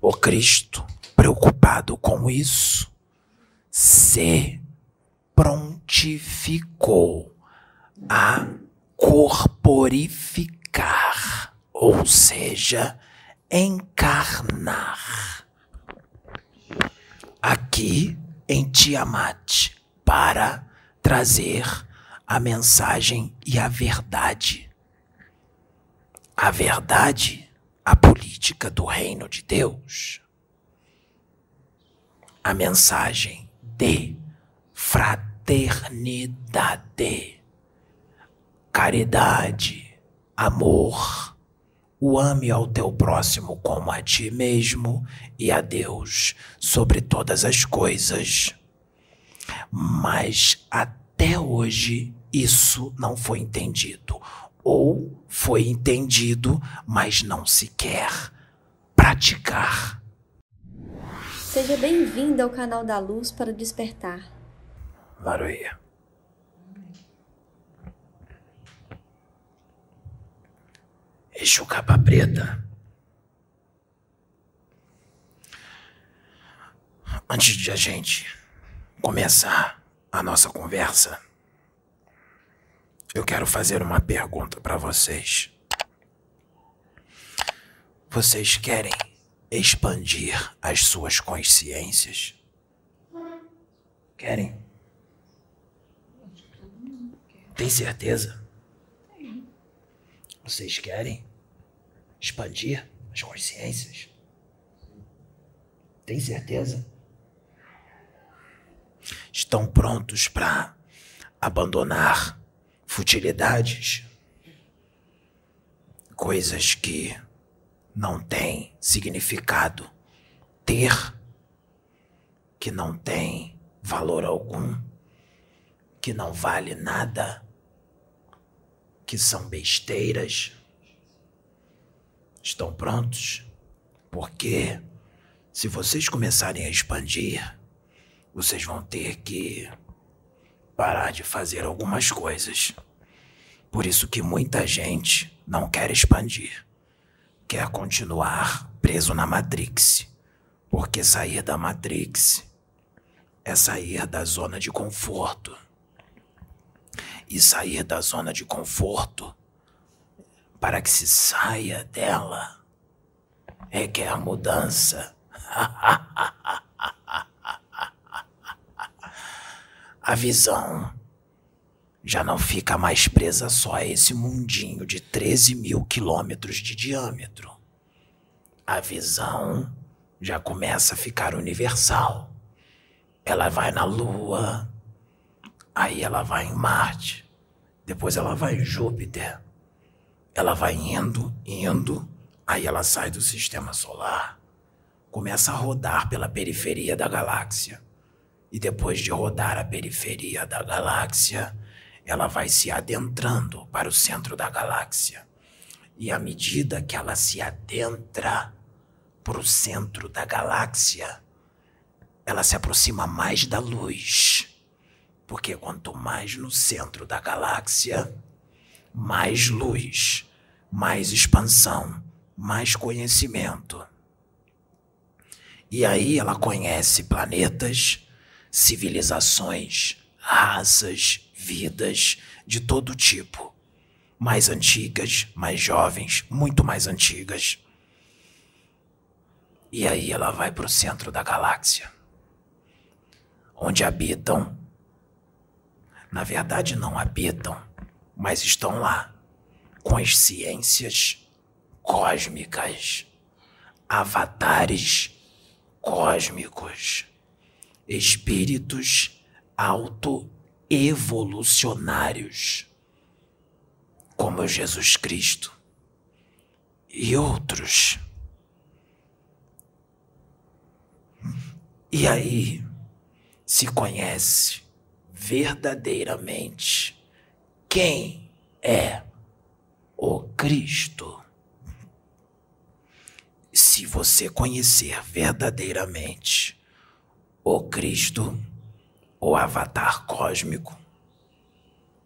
O Cristo, preocupado com isso, se prontificou a corporificar, ou seja, encarnar. Aqui em Tiamat, para trazer a mensagem e a verdade. A verdade, a política do reino de Deus. A mensagem de fraternidade, caridade, amor. O ame ao teu próximo como a ti mesmo e a Deus sobre todas as coisas. Mas até hoje isso não foi entendido. Ou foi entendido, mas não se quer praticar. Seja bem-vindo ao canal da Luz para Despertar. Maruia. Exu capa preta. Antes de a gente começar a nossa conversa, eu quero fazer uma pergunta para vocês. Vocês querem expandir as suas consciências? Querem? Tem certeza? Vocês querem expandir as consciências? Tem certeza? Estão prontos para abandonar futilidades? Coisas que não têm significado ter, que não têm valor algum, que não vale nada? que são besteiras. Estão prontos? Porque se vocês começarem a expandir, vocês vão ter que parar de fazer algumas coisas. Por isso que muita gente não quer expandir. Quer continuar preso na Matrix. Porque sair da Matrix é sair da zona de conforto e sair da zona de conforto para que se saia dela requer mudança. a visão já não fica mais presa só a esse mundinho de 13 mil quilômetros de diâmetro. A visão já começa a ficar universal. Ela vai na Lua, Aí ela vai em Marte, depois ela vai em Júpiter. Ela vai indo, indo, aí ela sai do sistema solar, começa a rodar pela periferia da galáxia. E depois de rodar a periferia da galáxia, ela vai se adentrando para o centro da galáxia. E à medida que ela se adentra para o centro da galáxia, ela se aproxima mais da luz. Porque quanto mais no centro da galáxia, mais luz, mais expansão, mais conhecimento. E aí ela conhece planetas, civilizações, raças, vidas de todo tipo. Mais antigas, mais jovens, muito mais antigas. E aí ela vai para o centro da galáxia, onde habitam na verdade não habitam, mas estão lá, com as ciências cósmicas, avatares cósmicos, espíritos autoevolucionários, como Jesus Cristo e outros. E aí se conhece verdadeiramente quem é o Cristo. Se você conhecer verdadeiramente o Cristo, o avatar cósmico,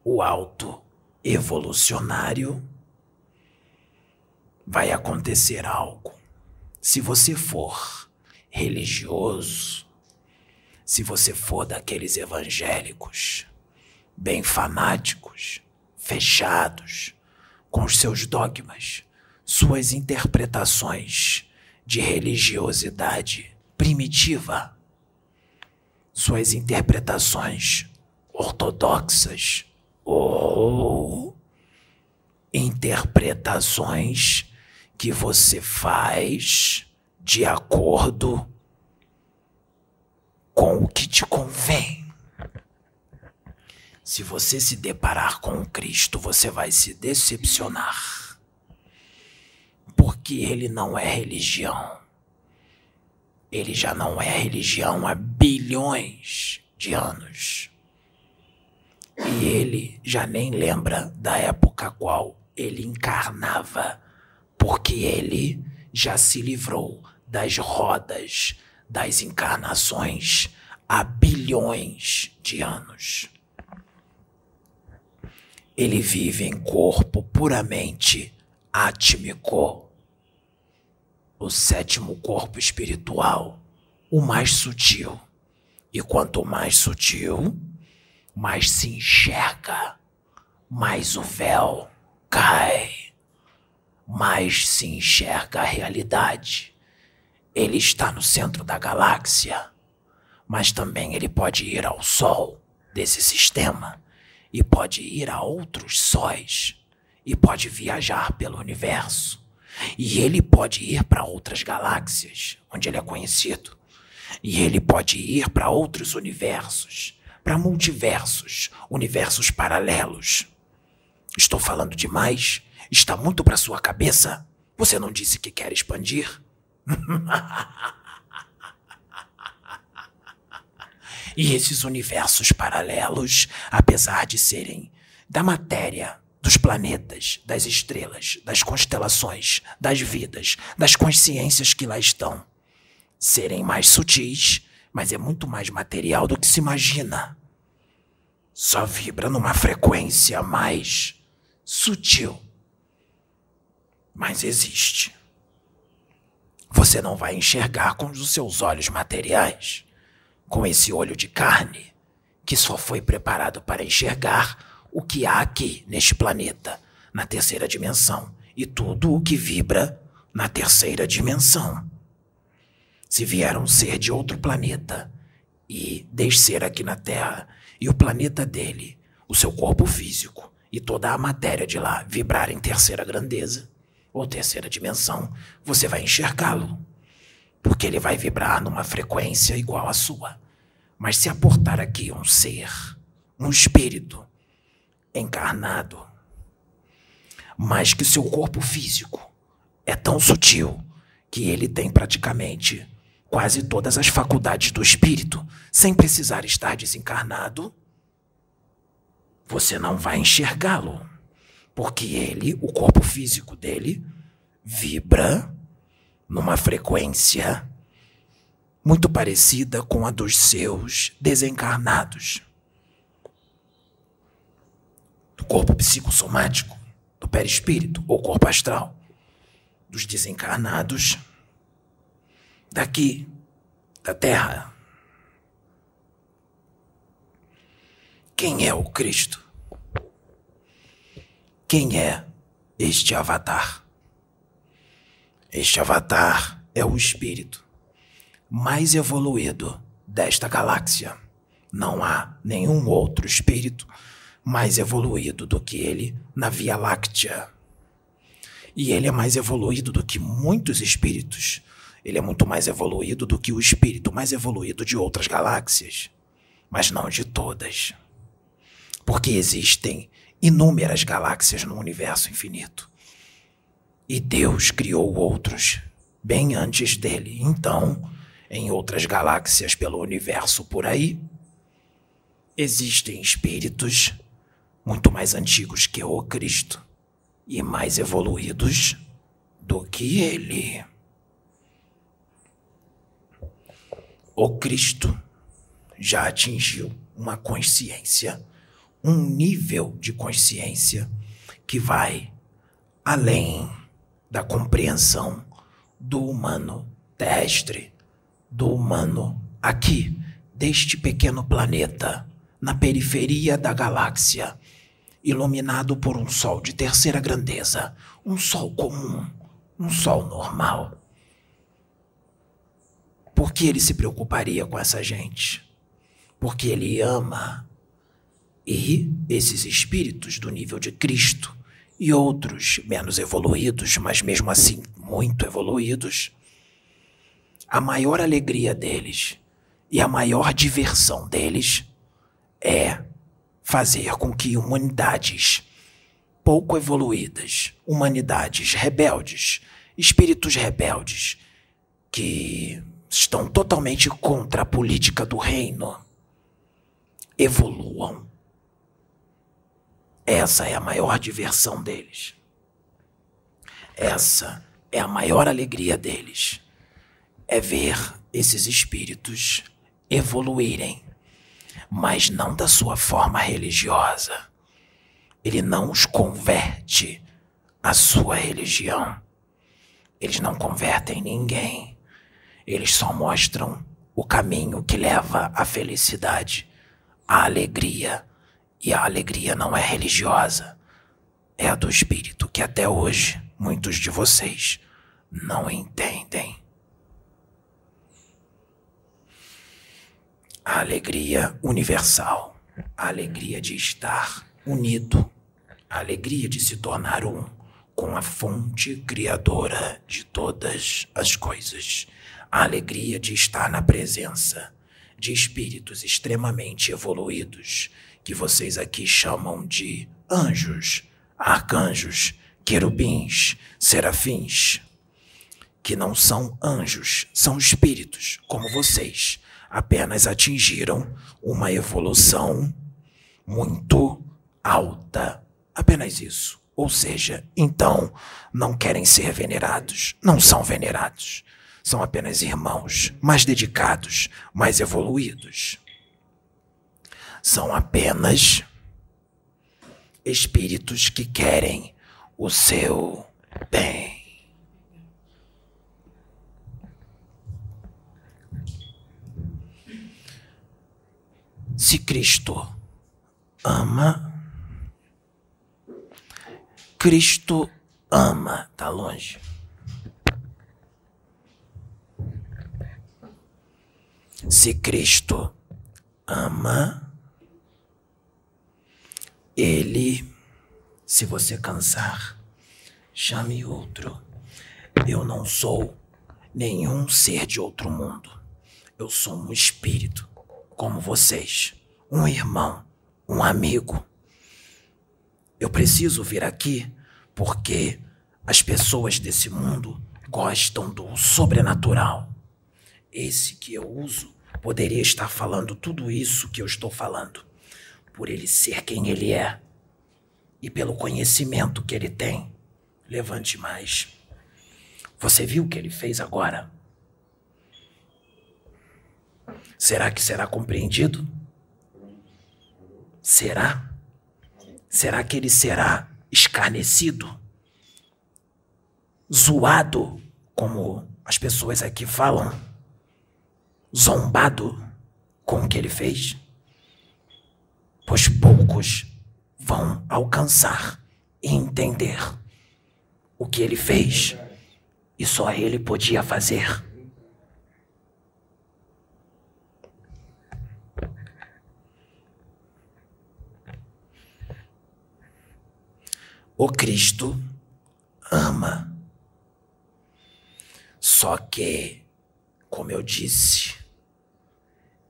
o alto evolucionário, vai acontecer algo. Se você for religioso, se você for daqueles evangélicos bem fanáticos, fechados, com os seus dogmas, suas interpretações de religiosidade primitiva, suas interpretações ortodoxas ou interpretações que você faz de acordo com o que te convém. Se você se deparar com Cristo, você vai se decepcionar. Porque ele não é religião. Ele já não é religião há bilhões de anos. E ele já nem lembra da época qual ele encarnava, porque ele já se livrou das rodas das encarnações há bilhões de anos. Ele vive em corpo puramente átmico, o sétimo corpo espiritual, o mais sutil. E quanto mais sutil, mais se enxerga, mais o véu cai, mais se enxerga a realidade. Ele está no centro da galáxia, mas também ele pode ir ao Sol desse sistema, e pode ir a outros sóis, e pode viajar pelo universo, e ele pode ir para outras galáxias, onde ele é conhecido, e ele pode ir para outros universos, para multiversos, universos paralelos. Estou falando demais? Está muito para sua cabeça? Você não disse que quer expandir? e esses universos paralelos, apesar de serem da matéria, dos planetas, das estrelas, das constelações, das vidas, das consciências que lá estão, serem mais sutis, mas é muito mais material do que se imagina. Só vibra numa frequência mais sutil. Mas existe. Você não vai enxergar com os seus olhos materiais, com esse olho de carne, que só foi preparado para enxergar o que há aqui neste planeta, na terceira dimensão, e tudo o que vibra na terceira dimensão. Se vier um ser de outro planeta e descer aqui na Terra, e o planeta dele, o seu corpo físico e toda a matéria de lá vibrar em terceira grandeza, ou terceira dimensão, você vai enxergá-lo. Porque ele vai vibrar numa frequência igual à sua. Mas se aportar aqui um ser, um espírito encarnado, mas que seu corpo físico é tão sutil que ele tem praticamente quase todas as faculdades do espírito, sem precisar estar desencarnado, você não vai enxergá-lo. Porque ele, o corpo físico dele, vibra numa frequência muito parecida com a dos seus desencarnados. Do corpo psicossomático, do perispírito ou corpo astral, dos desencarnados daqui, da Terra. Quem é o Cristo? Quem é este avatar? Este avatar é o espírito mais evoluído desta galáxia. Não há nenhum outro espírito mais evoluído do que ele na Via Láctea. E ele é mais evoluído do que muitos espíritos. Ele é muito mais evoluído do que o espírito mais evoluído de outras galáxias. Mas não de todas. Porque existem inúmeras galáxias no universo infinito. E Deus criou outros bem antes dele. Então, em outras galáxias pelo universo por aí, existem espíritos muito mais antigos que o Cristo e mais evoluídos do que ele. O Cristo já atingiu uma consciência um nível de consciência que vai além da compreensão do humano terrestre, do humano aqui, deste pequeno planeta, na periferia da galáxia, iluminado por um sol de terceira grandeza, um sol comum, um sol normal. Por que ele se preocuparia com essa gente? Porque ele ama. E esses espíritos do nível de Cristo e outros menos evoluídos, mas mesmo assim muito evoluídos, a maior alegria deles e a maior diversão deles é fazer com que humanidades pouco evoluídas, humanidades rebeldes, espíritos rebeldes, que estão totalmente contra a política do reino, evoluam. Essa é a maior diversão deles. Essa é a maior alegria deles. É ver esses espíritos evoluírem, mas não da sua forma religiosa. Ele não os converte à sua religião. Eles não convertem ninguém. Eles só mostram o caminho que leva à felicidade, à alegria. E a alegria não é religiosa, é a do espírito que até hoje muitos de vocês não entendem. A alegria universal, a alegria de estar unido, a alegria de se tornar um com a fonte criadora de todas as coisas, a alegria de estar na presença de espíritos extremamente evoluídos, que vocês aqui chamam de anjos, arcanjos, querubins, serafins, que não são anjos, são espíritos, como vocês, apenas atingiram uma evolução muito alta. Apenas isso. Ou seja, então não querem ser venerados, não são venerados. São apenas irmãos, mais dedicados, mais evoluídos. São apenas espíritos que querem o seu bem. Se Cristo ama, Cristo ama, tá longe. Se Cristo ama, Ele, se você cansar, chame outro. Eu não sou nenhum ser de outro mundo. Eu sou um espírito como vocês, um irmão, um amigo. Eu preciso vir aqui porque as pessoas desse mundo gostam do sobrenatural. Esse que eu uso poderia estar falando tudo isso que eu estou falando, por ele ser quem ele é e pelo conhecimento que ele tem. Levante mais. Você viu o que ele fez agora? Será que será compreendido? Será? Será que ele será escarnecido? Zoado, como as pessoas aqui falam? Zombado com o que ele fez? Pois poucos vão alcançar e entender o que ele fez e só ele podia fazer. O Cristo ama. Só que, como eu disse,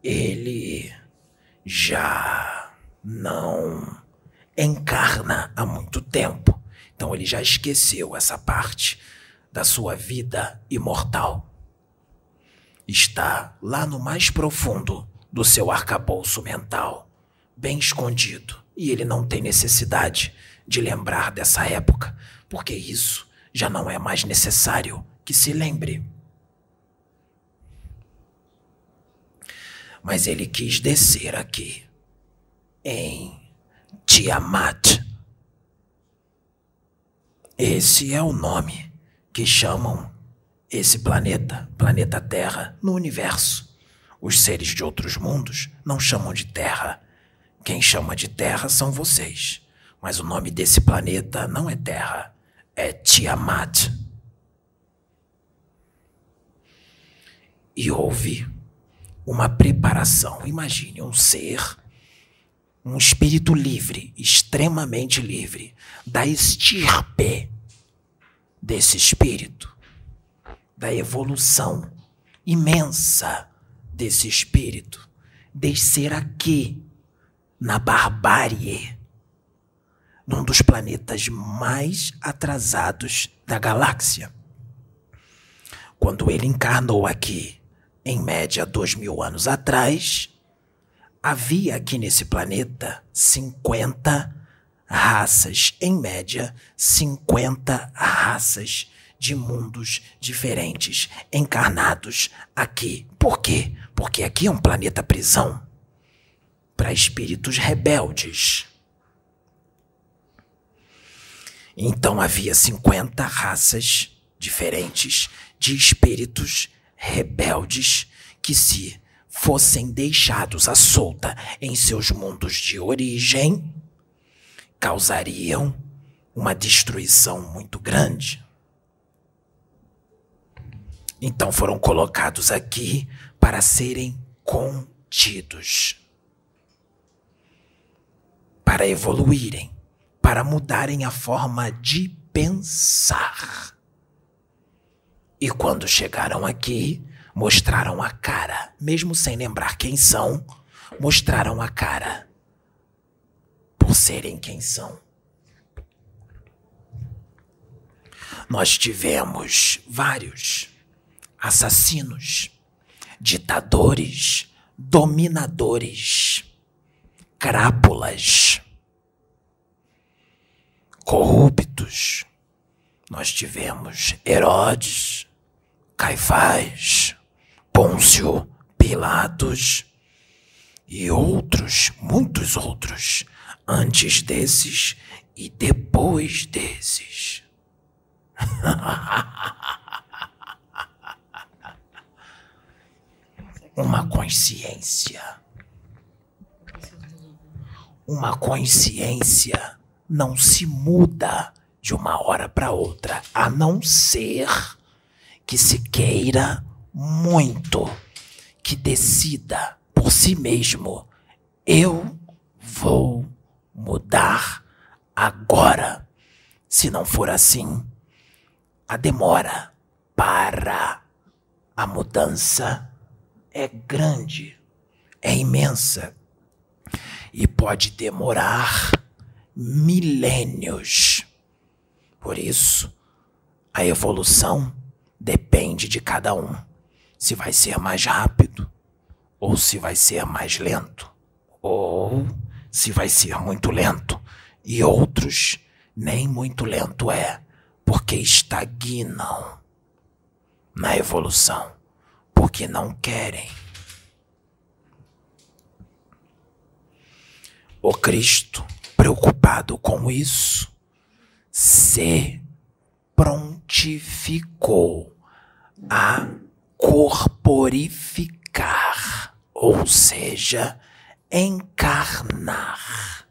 ele já não encarna há muito tempo. Então ele já esqueceu essa parte da sua vida imortal. Está lá no mais profundo do seu arcabouço mental, bem escondido, e ele não tem necessidade de lembrar dessa época, porque isso já não é mais necessário que se lembre. Mas ele quis descer aqui, em Tiamat. Esse é o nome que chamam esse planeta, planeta Terra, no universo. Os seres de outros mundos não chamam de Terra. Quem chama de Terra são vocês. Mas o nome desse planeta não é Terra, é Tiamat. E houve uma preparação. Imagine um ser, um espírito livre, extremamente livre, da estirpe desse espírito, da evolução imensa desse espírito, descer aqui, na barbárie, num dos planetas mais atrasados da galáxia. Quando ele encarnou aqui, em média dois mil anos atrás, havia aqui nesse planeta 50 raças, em média 50 raças de mundos diferentes encarnados aqui. Por quê? Porque aqui é um planeta prisão para espíritos rebeldes. Então havia 50 raças diferentes de espíritos rebeldes que, se fossem deixados à solta em seus mundos de origem, causariam uma destruição muito grande. Então foram colocados aqui para serem contidos, para evoluírem, para mudarem a forma de pensar. E quando chegaram aqui, mostraram a cara, mesmo sem lembrar quem são, mostraram a cara por serem quem são. Nós tivemos vários assassinos, ditadores, dominadores, crápulas, corruptos. Nós tivemos Herodes, Caifás, Pôncio, Pilatos e outros, muitos outros, antes desses e depois desses. uma consciência. Uma consciência não se muda de uma hora para outra, a não ser que se queira muito, que decida por si mesmo: eu vou mudar agora. Se não for assim, a demora para a mudança é grande, é imensa e pode demorar milênios. Por isso, a evolução depende de cada um. Se vai ser mais rápido ou se vai ser mais lento, ou se vai ser muito lento e outros nem muito lento é, porque estagnam na evolução porque não querem. O Cristo, preocupado com isso, se prontificou a corporificar, ou seja, encarnar.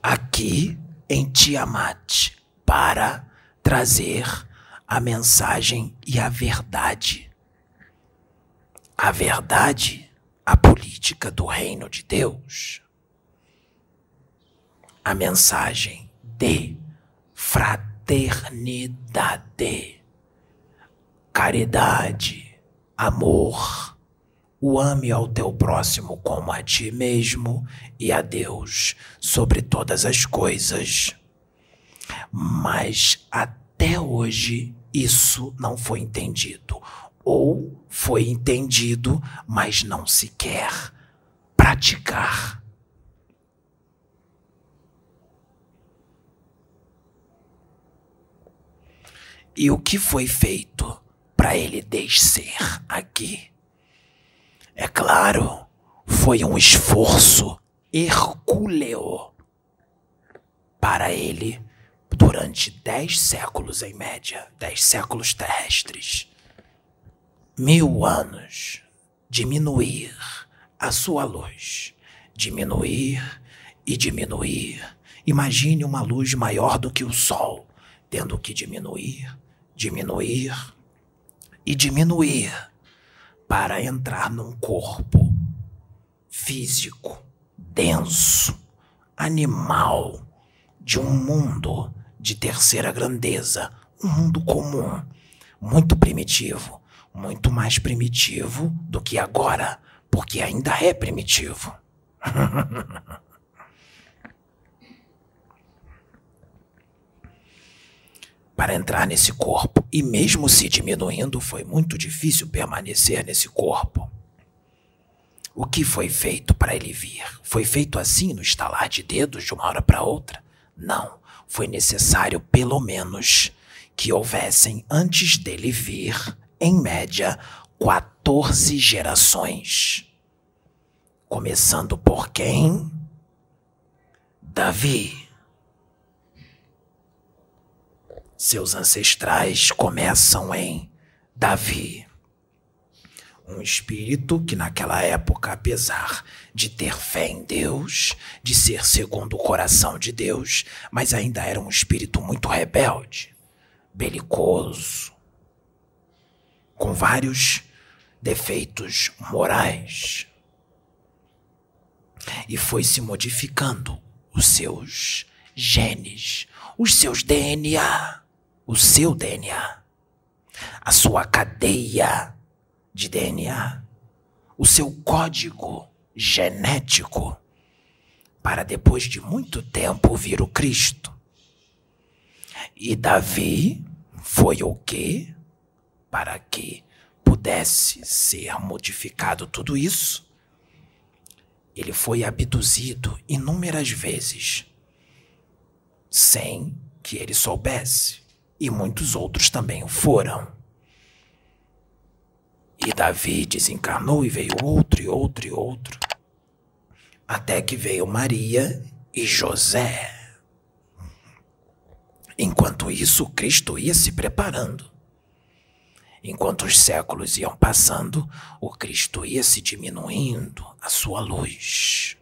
Aqui em Tiamat, para trazer a mensagem e a verdade. A verdade, a política do reino de Deus. A mensagem de fraternidade, caridade, amor. O ame ao teu próximo como a ti mesmo e a Deus sobre todas as coisas. Mas até hoje isso não foi entendido. Ou foi entendido, mas não se quer praticar. E o que foi feito para ele descer aqui? É claro, foi um esforço hercúleo para ele durante dez séculos em média, dez séculos terrestres, mil anos, diminuir a sua luz, diminuir e diminuir. Imagine uma luz maior do que o Sol, tendo que diminuir, diminuir e diminuir para entrar num corpo físico, denso, animal, de um mundo de terceira grandeza, um mundo comum, muito primitivo, muito mais primitivo do que agora, porque ainda é primitivo. Para entrar nesse corpo, e mesmo se diminuindo, foi muito difícil permanecer nesse corpo. O que foi feito para ele vir? Foi feito assim no estalar de dedos de uma hora para outra? Não, foi necessário pelo menos que houvessem antes dele vir, em média, 14 gerações. Começando por quem? Davi. Seus ancestrais começam em Davi. Um espírito que, naquela época, apesar de ter fé em Deus, de ser segundo o coração de Deus, mas ainda era um espírito muito rebelde, belicoso, com vários defeitos morais. E foi se modificando os seus genes, os seus DNA, o seu DNA, a sua cadeia de DNA, o seu código genético, para depois de muito tempo vir o Cristo. E Davi foi o quê? Para que pudesse ser modificado tudo isso, ele foi abduzido inúmeras vezes, sem que ele soubesse, e muitos outros também o foram. E Davi desencarnou e veio outro e outro e outro. Até que veio Maria e José. Enquanto isso, Cristo ia se preparando. Enquanto os séculos iam passando, o Cristo ia se diminuindo a sua luz.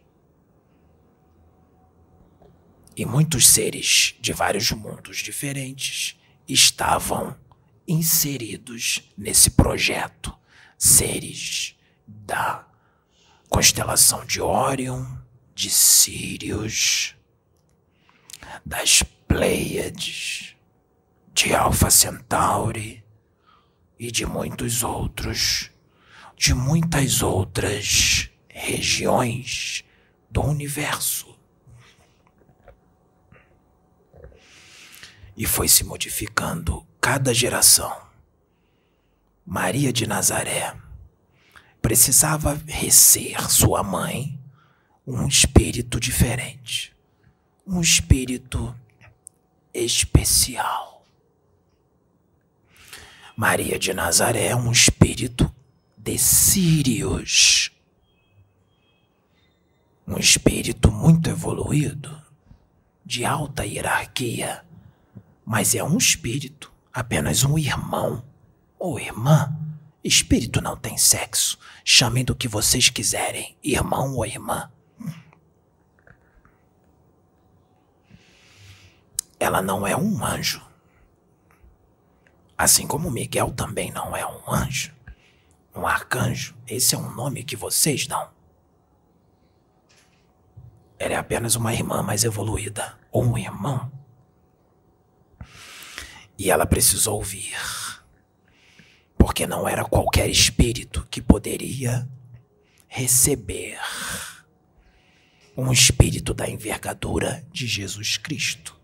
E muitos seres de vários mundos diferentes estavam inseridos nesse projeto seres da constelação de Órion, de Sirius, das Pleiades, de Alpha Centauri e de muitos outros, de muitas outras regiões do universo. E foi se modificando cada geração Maria de Nazaré precisava recer sua mãe um espírito diferente, um espírito especial. Maria de Nazaré é um espírito de Sírios, um espírito muito evoluído, de alta hierarquia, mas é um espírito, apenas um irmão oh, irmã, espírito não tem sexo. Chamem do que vocês quiserem, irmão ou irmã. Ela não é um anjo. Assim como Miguel também não é um anjo, um arcanjo. Esse é um nome que vocês dão. Ela é apenas uma irmã mais evoluída, ou um irmão. E ela precisou ouvir porque não era qualquer espírito que poderia receber um espírito da envergadura de Jesus Cristo.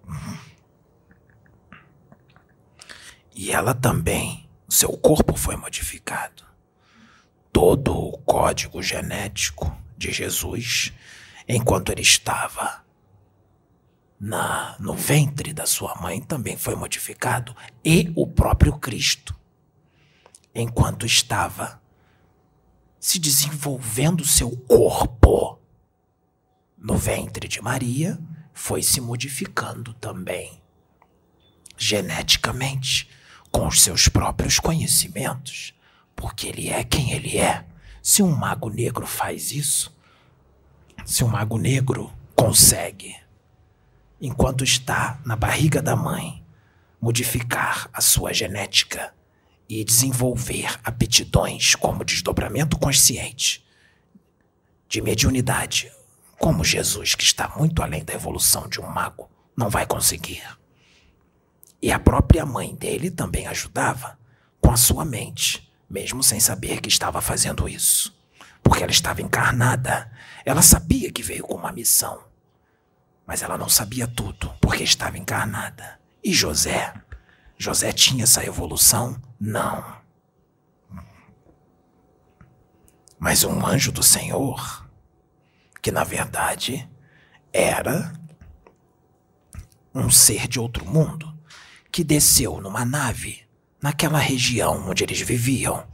E ela também, seu corpo foi modificado. Todo o código genético de Jesus, enquanto ele estava na no ventre da sua mãe, também foi modificado, e o próprio Cristo enquanto estava se desenvolvendo seu corpo no ventre de Maria, foi se modificando também geneticamente, com os seus próprios conhecimentos, porque ele é quem ele é. Se um mago negro faz isso, se um mago negro consegue, enquanto está na barriga da mãe, modificar a sua genética e desenvolver aptidões como desdobramento consciente, de mediunidade, como Jesus, que está muito além da evolução de um mago, não vai conseguir. E a própria mãe dele também ajudava com a sua mente, mesmo sem saber que estava fazendo isso. Porque ela estava encarnada. Ela sabia que veio com uma missão. Mas ela não sabia tudo, porque estava encarnada. E José? José tinha essa evolução? Não. Mas um anjo do Senhor, que na verdade era um ser de outro mundo, que desceu numa nave naquela região onde eles viviam.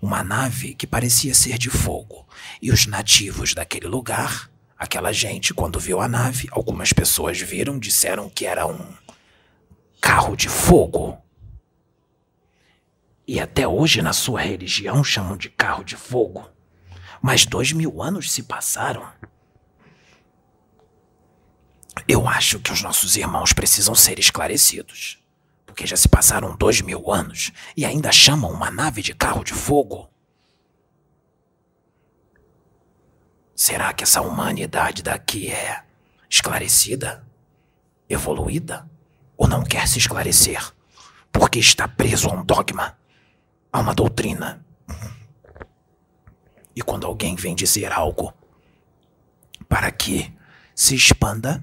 Uma nave que parecia ser de fogo. E os nativos daquele lugar, aquela gente, quando viu a nave, algumas pessoas viram, disseram que era um carro de fogo. E até hoje na sua religião chamam de carro de fogo. Mas dois mil anos se passaram. Eu acho que os nossos irmãos precisam ser esclarecidos porque já se passaram dois mil anos e ainda chamam uma nave de carro de fogo? Será que essa humanidade daqui é esclarecida? Evoluída? Ou não quer se esclarecer? Porque está preso a um dogma, a uma doutrina. E quando alguém vem dizer algo para que se expanda,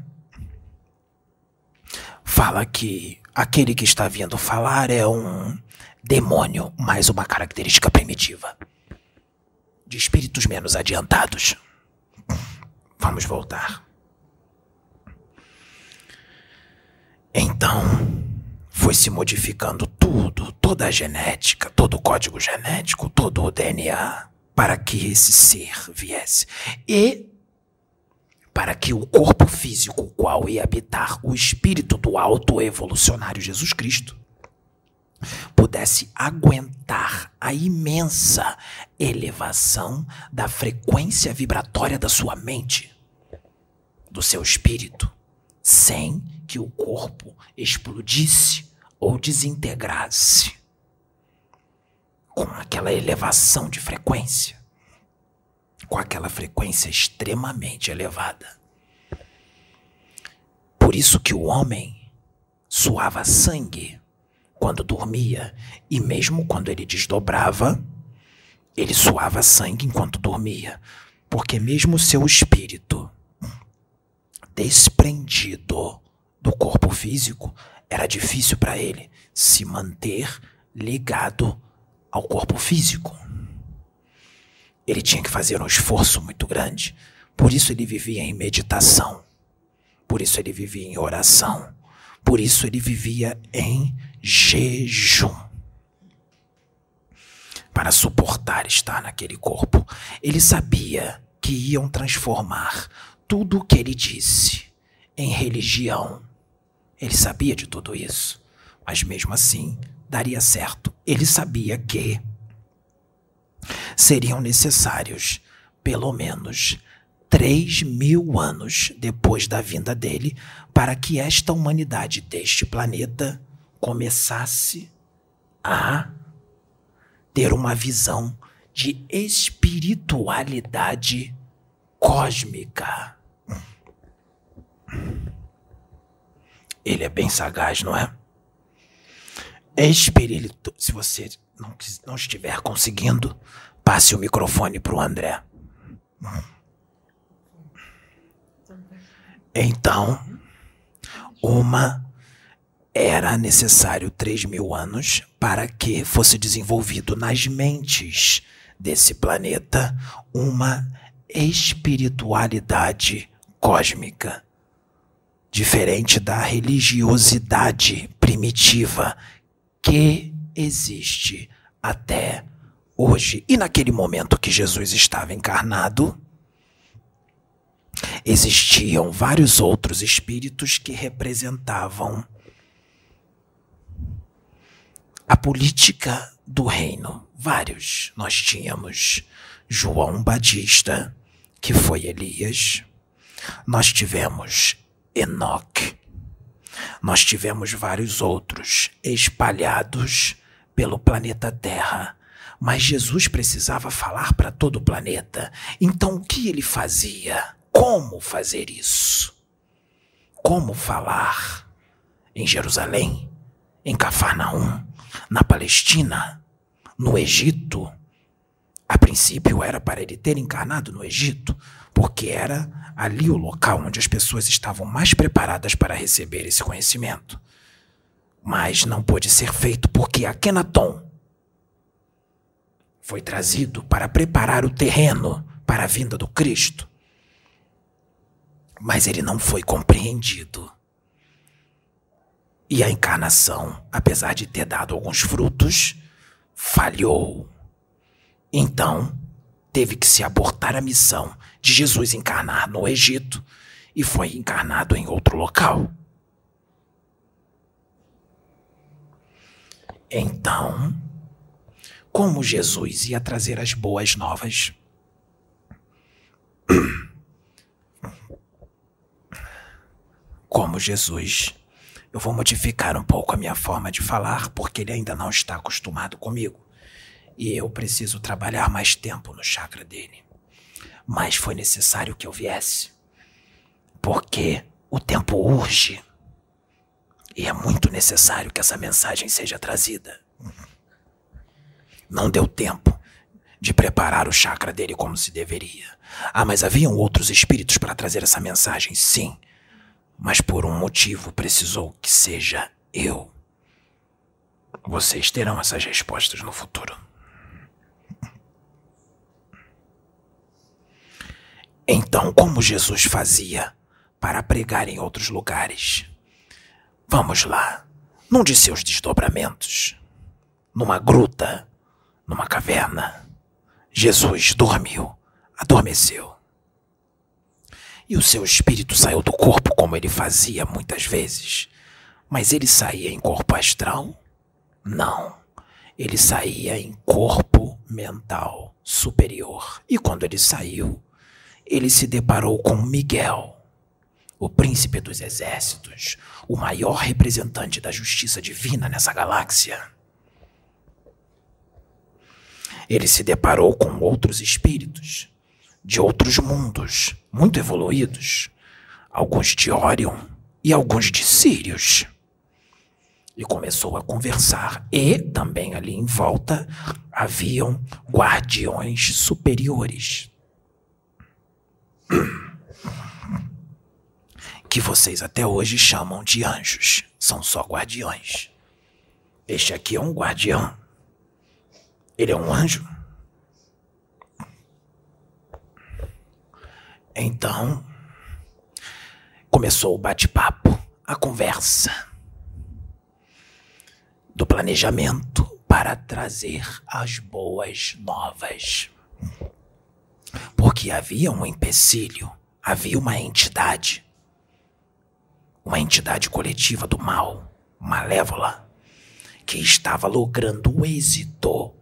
fala que Aquele que está vindo falar é um demônio, mais uma característica primitiva. De espíritos menos adiantados. Vamos voltar. Então, foi se modificando tudo, toda a genética, todo o código genético, todo o DNA, para que esse ser viesse. E para que o corpo físico qual ia habitar o espírito do alto evolucionário Jesus Cristo pudesse aguentar a imensa elevação da frequência vibratória da sua mente, do seu espírito, sem que o corpo explodisse ou desintegrasse com aquela elevação de frequência com aquela frequência extremamente elevada. Por isso que o homem suava sangue quando dormia, e mesmo quando ele desdobrava, ele suava sangue enquanto dormia, porque mesmo seu espírito desprendido do corpo físico, era difícil para ele se manter ligado ao corpo físico. Ele tinha que fazer um esforço muito grande. Por isso ele vivia em meditação. Por isso ele vivia em oração. Por isso ele vivia em jejum. Para suportar estar naquele corpo, ele sabia que iam transformar tudo o que ele disse em religião. Ele sabia de tudo isso, mas mesmo assim daria certo. Ele sabia que seriam necessários pelo menos três mil anos depois da vinda dele para que esta humanidade deste planeta começasse a ter uma visão de espiritualidade cósmica. Ele é bem sagaz, não é? Espírito, se você não, não estiver conseguindo, passe o microfone para o André. Então, uma era necessário três mil anos para que fosse desenvolvido nas mentes desse planeta uma espiritualidade cósmica, diferente da religiosidade primitiva que existe até hoje. E naquele momento que Jesus estava encarnado, existiam vários outros espíritos que representavam a política do reino. Vários. Nós tínhamos João Batista, que foi Elias. Nós tivemos Enoque. Nós tivemos vários outros espalhados pelo planeta Terra. Mas Jesus precisava falar para todo o planeta. Então o que ele fazia? Como fazer isso? Como falar em Jerusalém, em Cafarnaum, na Palestina, no Egito? A princípio era para ele ter encarnado no Egito, porque era ali o local onde as pessoas estavam mais preparadas para receber esse conhecimento. Mas não pôde ser feito porque Akenaton foi trazido para preparar o terreno para a vinda do Cristo. Mas ele não foi compreendido. E a encarnação, apesar de ter dado alguns frutos, falhou. Então, teve que se abortar a missão de Jesus encarnar no Egito e foi encarnado em outro local. Então, como Jesus ia trazer as boas novas? Como Jesus, eu vou modificar um pouco a minha forma de falar porque ele ainda não está acostumado comigo e eu preciso trabalhar mais tempo no chakra dele. Mas foi necessário que eu viesse, porque o tempo urge e é muito necessário que essa mensagem seja trazida. Não deu tempo de preparar o chakra dele como se deveria. Ah, mas haviam outros espíritos para trazer essa mensagem, sim. Mas por um motivo precisou que seja eu. Vocês terão essas respostas no futuro. Então, como Jesus fazia para pregar em outros lugares? Vamos lá, num de seus desdobramentos, numa gruta, numa caverna, Jesus dormiu, adormeceu. E o seu espírito saiu do corpo como ele fazia muitas vezes. Mas ele saía em corpo astral? Não. Ele saía em corpo mental superior. E quando ele saiu, ele se deparou com Miguel, o príncipe dos exércitos, o maior representante da justiça divina nessa galáxia. Ele se deparou com outros espíritos de outros mundos muito evoluídos, alguns de Orion e alguns de Sirius. E começou a conversar, e também ali em volta haviam guardiões superiores que vocês até hoje chamam de anjos. São só guardiões. Este aqui é um guardião. Ele é um anjo. Então, começou o bate-papo, a conversa do planejamento para trazer as boas novas. Porque havia um empecilho, havia uma entidade, uma entidade coletiva do mal, malévola, que estava logrando êxito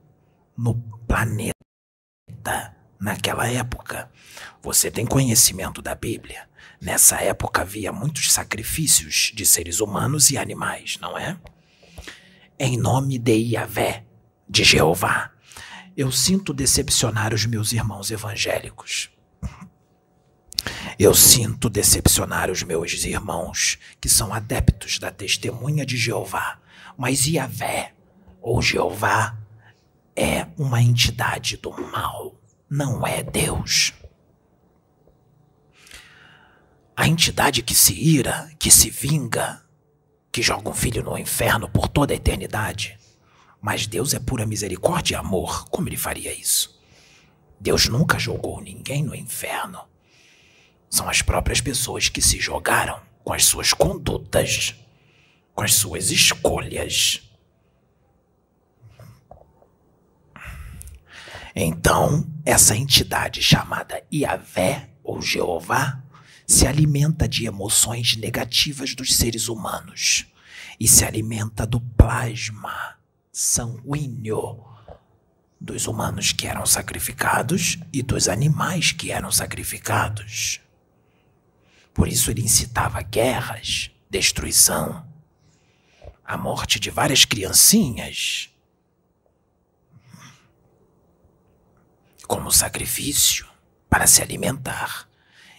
no planeta naquela época. Você tem conhecimento da Bíblia. Nessa época havia muitos sacrifícios de seres humanos e animais, não é? Em nome de Yahvé, de Jeová, eu sinto decepcionar os meus irmãos evangélicos. Eu sinto decepcionar os meus irmãos que são adeptos da testemunha de Jeová. Mas Yahvé, ou Jeová, é uma entidade do mal, não é Deus. A entidade que se ira, que se vinga, que joga um filho no inferno por toda a eternidade, mas Deus é pura misericórdia e amor. Como ele faria isso? Deus nunca jogou ninguém no inferno. São as próprias pessoas que se jogaram com as suas condutas, com as suas escolhas. Então, essa entidade chamada Iavé ou Jeová se alimenta de emoções negativas dos seres humanos e se alimenta do plasma sanguíneo dos humanos que eram sacrificados e dos animais que eram sacrificados. Por isso ele incitava guerras, destruição, a morte de várias criancinhas como sacrifício para se alimentar.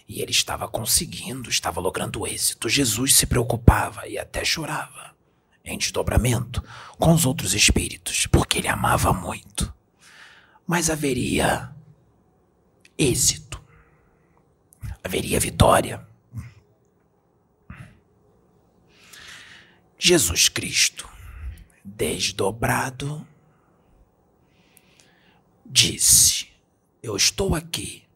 E ele estava conseguindo, estava logrando êxito. Jesus se preocupava e até chorava, em desdobramento, com os outros espíritos, porque ele amava muito. Mas haveria êxito, haveria vitória. Jesus Cristo, desdobrado, disse: Eu estou aqui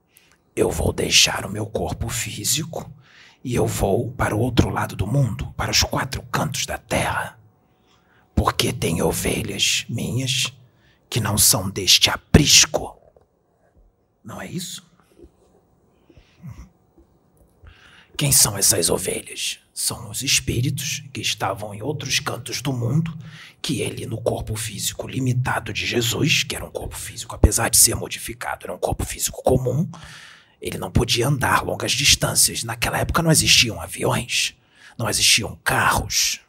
eu vou deixar o meu corpo físico e eu vou para o outro lado do mundo, para os quatro cantos da terra. Porque tem ovelhas minhas que não são deste aprisco. Não é isso? Quem são essas ovelhas? São os espíritos que estavam em outros cantos do mundo, que ele, no corpo físico limitado de Jesus, que era um corpo físico, apesar de ser modificado, era um corpo físico comum, ele não podia andar longas distâncias. Naquela época não existiam aviões, não existiam carros.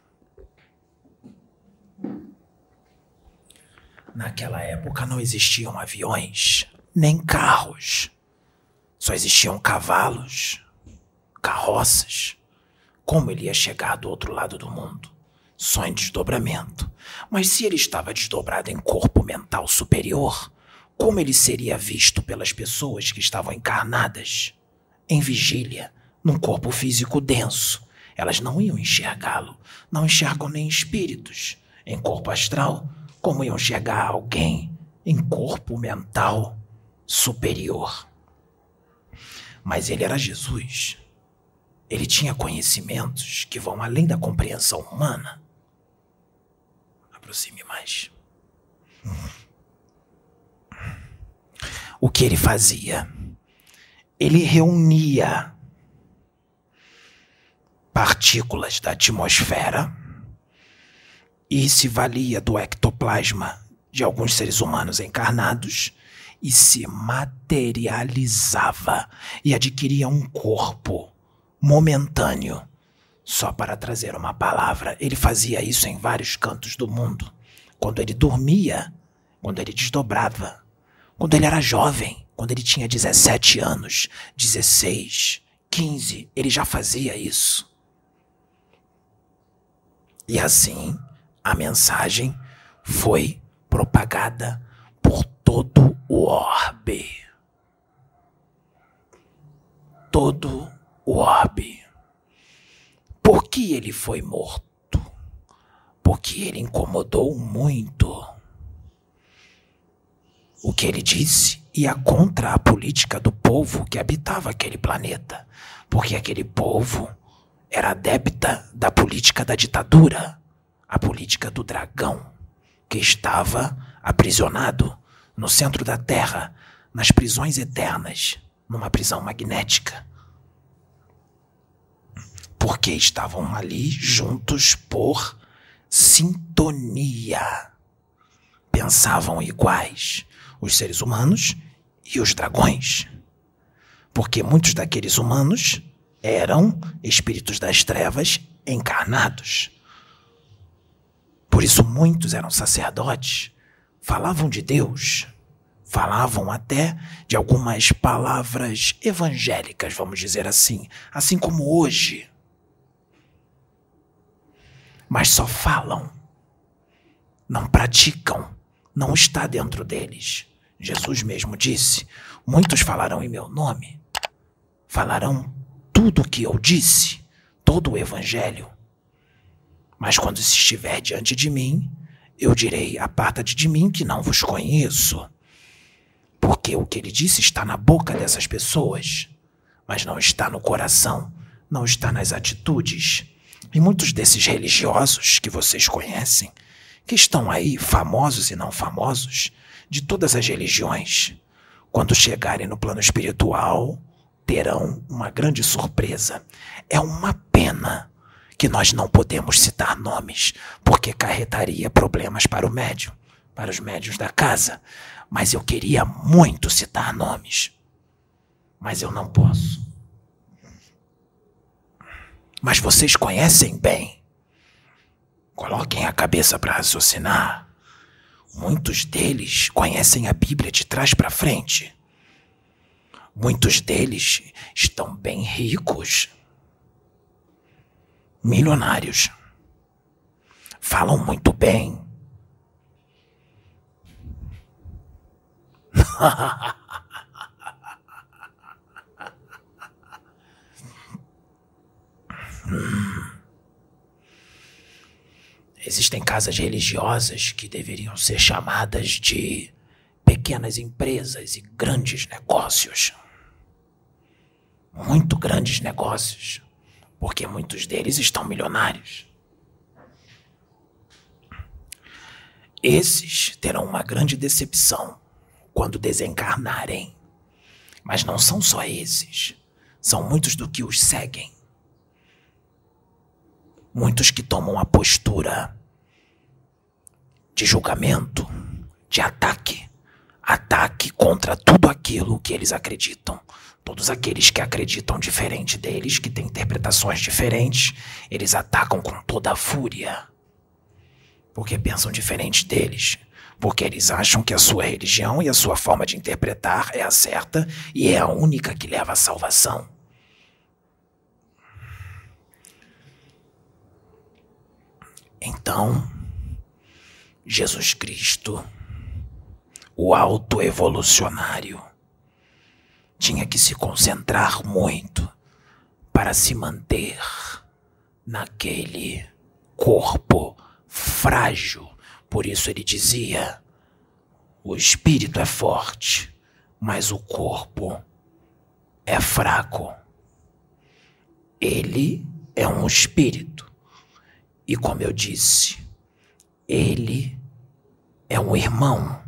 Naquela época não existiam aviões, nem carros. Só existiam cavalos, carroças. Como ele ia chegar do outro lado do mundo? Só em desdobramento. Mas se ele estava desdobrado em corpo mental superior, como ele seria visto pelas pessoas que estavam encarnadas em vigília, num corpo físico denso? Elas não iam enxergá-lo, não enxergam nem espíritos. Em corpo astral, como iam enxergar alguém em corpo mental superior? Mas ele era Jesus. Ele tinha conhecimentos que vão além da compreensão humana. Aproxime mais. O que ele fazia? Ele reunia partículas da atmosfera e se valia do ectoplasma de alguns seres humanos encarnados e se materializava e adquiria um corpo momentâneo só para trazer uma palavra. Ele fazia isso em vários cantos do mundo. Quando ele dormia, quando ele desdobrava, quando ele era jovem, quando ele tinha 17 anos, 16, 15, ele já fazia isso. E assim, a mensagem foi propagada por todo o orbe. Todo o orbe. Por que ele foi morto? Porque ele incomodou muito o que ele disse ia contra a política do povo que habitava aquele planeta, porque aquele povo era adepta da política da ditadura, a política do dragão, que estava aprisionado no centro da Terra, nas prisões eternas, numa prisão magnética. Porque estavam ali juntos por sintonia. Pensavam iguais, os seres humanos e os dragões. Porque muitos daqueles humanos eram espíritos das trevas encarnados. Por isso, muitos eram sacerdotes, falavam de Deus, falavam até de algumas palavras evangélicas, vamos dizer assim, assim como hoje. Mas só falam, não praticam, não está dentro deles. Jesus mesmo disse: Muitos falarão em meu nome, falarão tudo o que eu disse, todo o evangelho. Mas quando se estiver diante de mim, eu direi: Aparta-te de mim, que não vos conheço. Porque o que ele disse está na boca dessas pessoas, mas não está no coração, não está nas atitudes. E muitos desses religiosos que vocês conhecem, que estão aí, famosos e não famosos, de todas as religiões, quando chegarem no plano espiritual, terão uma grande surpresa. É uma pena que nós não podemos citar nomes, porque carretaria problemas para o médium, para os médios da casa. Mas eu queria muito citar nomes. Mas eu não posso. Mas vocês conhecem bem. Coloquem a cabeça para raciocinar. Muitos deles conhecem a Bíblia de trás para frente. Muitos deles estão bem ricos, milionários. Falam muito bem. Existem casas religiosas que deveriam ser chamadas de pequenas empresas e grandes negócios muito grandes negócios, porque muitos deles estão milionários. Esses terão uma grande decepção quando desencarnarem. Mas não são só esses, são muitos do que os seguem. Muitos que tomam a postura de julgamento, de ataque, ataque contra tudo aquilo que eles acreditam, Todos aqueles que acreditam diferente deles, que têm interpretações diferentes, eles atacam com toda a fúria. Porque pensam diferente deles. Porque eles acham que a sua religião e a sua forma de interpretar é a certa e é a única que leva à salvação. Então, Jesus Cristo, o autoevolucionário, tinha que se concentrar muito para se manter naquele corpo frágil. Por isso ele dizia: o espírito é forte, mas o corpo é fraco. Ele é um espírito. E como eu disse, ele é um irmão,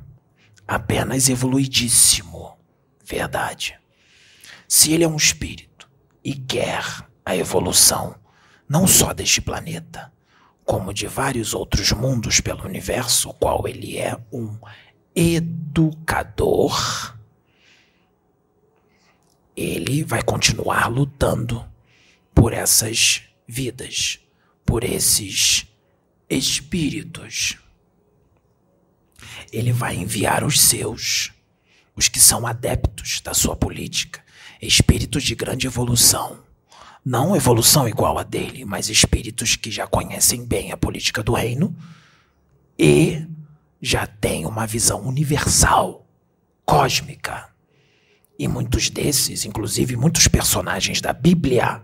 apenas evoluidíssimo. Verdade. Se ele é um espírito e quer a evolução, não só deste planeta, como de vários outros mundos pelo universo, qual ele é um educador, ele vai continuar lutando por essas vidas, por esses espíritos. Ele vai enviar os seus, os que são adeptos da sua política, espíritos de grande evolução. Não evolução igual a dele, mas espíritos que já conhecem bem a política do reino e já têm uma visão universal, cósmica. E muitos desses, inclusive muitos personagens da Bíblia,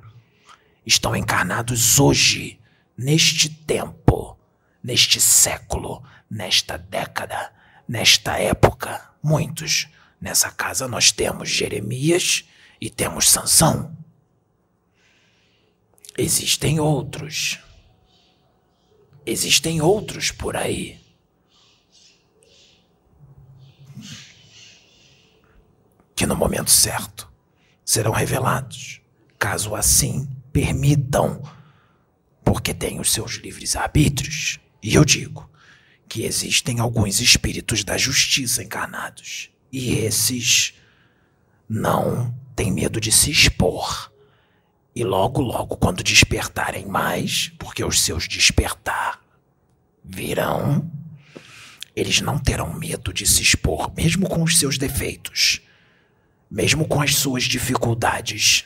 estão encarnados hoje, neste tempo, neste século, nesta década, nesta época. Muitos. Nessa casa nós temos Jeremias e temos Sansão. Existem outros. Existem outros por aí. Que no momento certo serão revelados, caso assim permitam, porque têm os seus livres arbítrios. E eu digo que existem alguns espíritos da justiça encarnados, e esses não têm medo de se expor. E logo, logo, quando despertarem mais, porque os seus despertar virão, eles não terão medo de se expor, mesmo com os seus defeitos, mesmo com as suas dificuldades.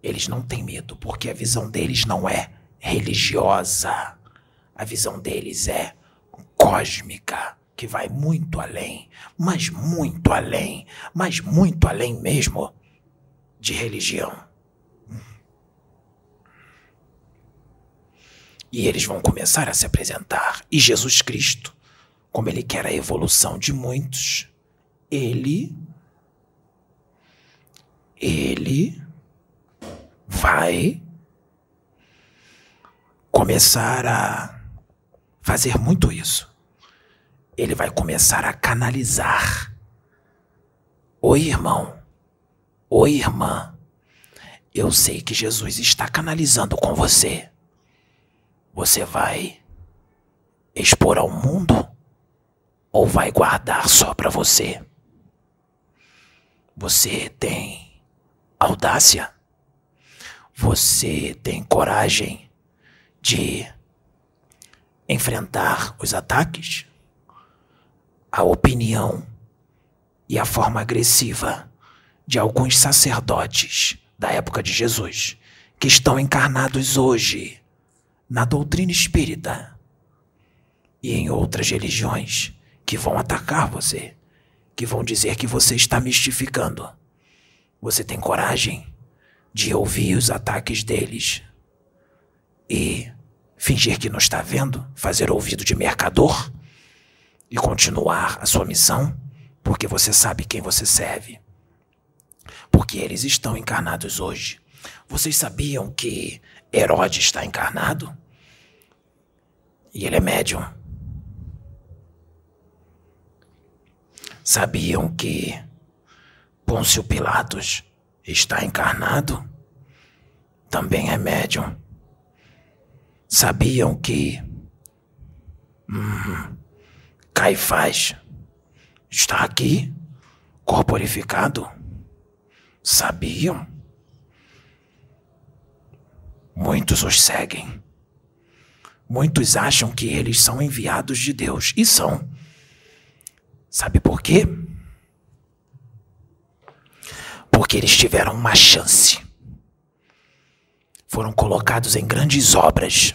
Eles não têm medo, porque a visão deles não é religiosa. A visão deles é cósmica que vai muito além, mas muito além, mas muito além mesmo de religião. E eles vão começar a se apresentar. E Jesus Cristo, como ele quer a evolução de muitos, ele. Ele vai começar a fazer muito isso ele vai começar a canalizar. Oi, irmão. Oi, irmã. Eu sei que Jesus está canalizando com você. Você vai expor ao mundo ou vai guardar só para você? Você tem audácia? Você tem coragem de enfrentar os ataques? A opinião e a forma agressiva de alguns sacerdotes da época de Jesus que estão encarnados hoje na doutrina espírita e em outras religiões que vão atacar você que vão dizer que você está mistificando. Você tem coragem de ouvir os ataques deles e fingir que não está vendo, fazer ouvido de mercador e continuar a sua missão, porque você sabe quem você serve. Porque eles estão encarnados hoje. Vocês sabiam que Herodes está encarnado? E ele é médium. Sabiam que Pôncio Pilatos está encarnado? Também é médium. Sabiam que hum, Caifás está aqui, corporificado? Sabiam? Muitos os seguem. Muitos acham que eles são enviados de Deus e são. Sabe por quê? Porque eles tiveram uma chance. Foram colocados em grandes obras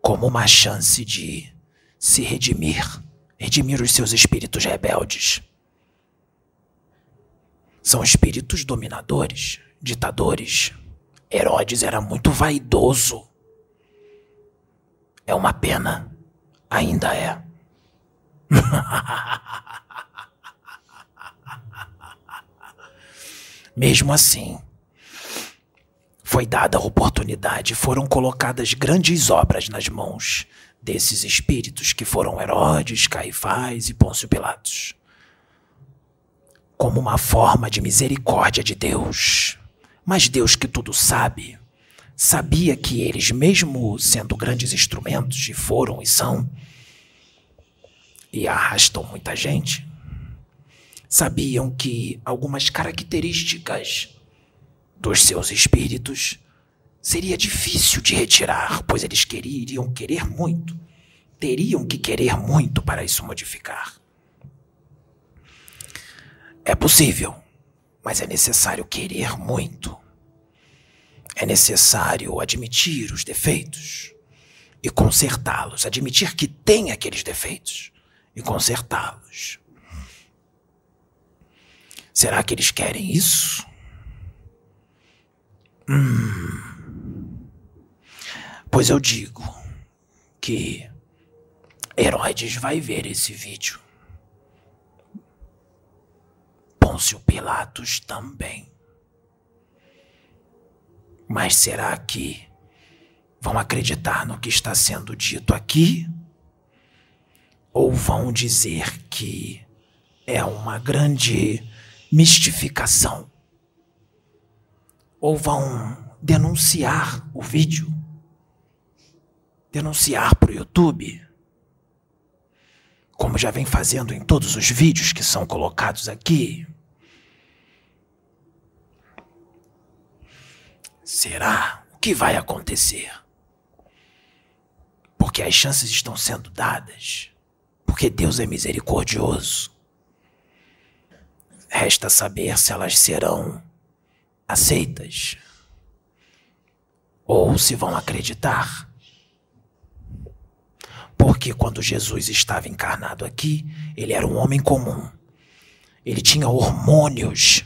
como uma chance de se redimir, redimir os seus espíritos rebeldes. São espíritos dominadores, ditadores. Herodes era muito vaidoso. É uma pena, ainda é. Mesmo assim, foi dada a oportunidade, foram colocadas grandes obras nas mãos desses espíritos que foram Herodes, Caifás e Pôncio Pilatos. Como uma forma de misericórdia de Deus. Mas Deus, que tudo sabe, sabia que eles, mesmo sendo grandes instrumentos, e foram e são, e arrastam muita gente, sabiam que algumas características dos seus espíritos seria difícil de retirar, pois eles queriam querer muito, teriam que querer muito para isso modificar. É possível, mas é necessário querer muito. É necessário admitir os defeitos e consertá-los, admitir que tem aqueles defeitos e consertá-los. Será que eles querem isso? Hum. Pois eu digo que Herodes vai ver esse vídeo. Pôncio Pilatos também. Mas será que vão acreditar no que está sendo dito aqui? ou vão dizer que é uma grande mistificação, ou vão denunciar o vídeo, denunciar para o YouTube, como já vem fazendo em todos os vídeos que são colocados aqui. Será? O que vai acontecer? Porque as chances estão sendo dadas porque Deus é misericordioso. Resta saber se elas serão aceitas ou se vão acreditar. Porque quando Jesus estava encarnado aqui, ele era um homem comum. Ele tinha hormônios.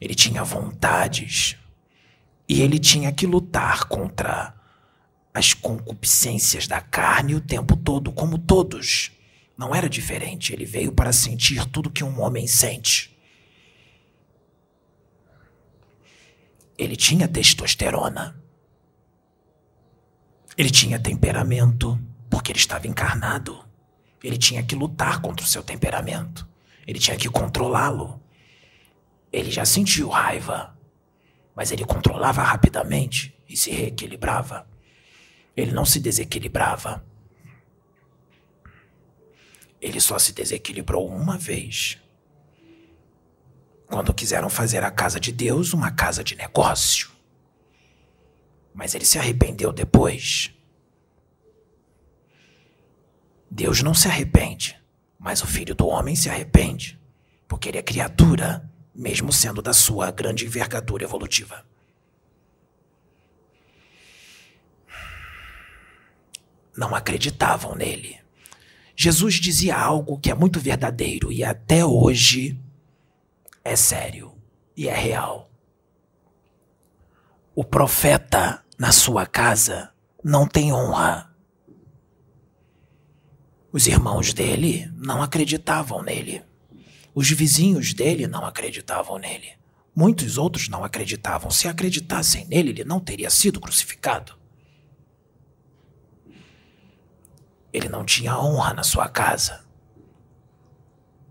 Ele tinha vontades. E ele tinha que lutar contra as concupiscências da carne o tempo todo, como todos. Não era diferente, ele veio para sentir tudo que um homem sente. Ele tinha testosterona. Ele tinha temperamento, porque ele estava encarnado. Ele tinha que lutar contra o seu temperamento. Ele tinha que controlá-lo. Ele já sentiu raiva. Mas ele controlava rapidamente e se reequilibrava. Ele não se desequilibrava. Ele só se desequilibrou uma vez. Quando quiseram fazer a casa de Deus uma casa de negócio. Mas ele se arrependeu depois. Deus não se arrepende, mas o filho do homem se arrepende, porque ele é criatura, mesmo sendo da sua grande envergadura evolutiva. Não acreditavam nele. Jesus dizia algo que é muito verdadeiro e até hoje é sério e é real. O profeta na sua casa não tem honra. Os irmãos dele não acreditavam nele. Os vizinhos dele não acreditavam nele. Muitos outros não acreditavam. Se acreditassem nele, ele não teria sido crucificado. Ele não tinha honra na sua casa.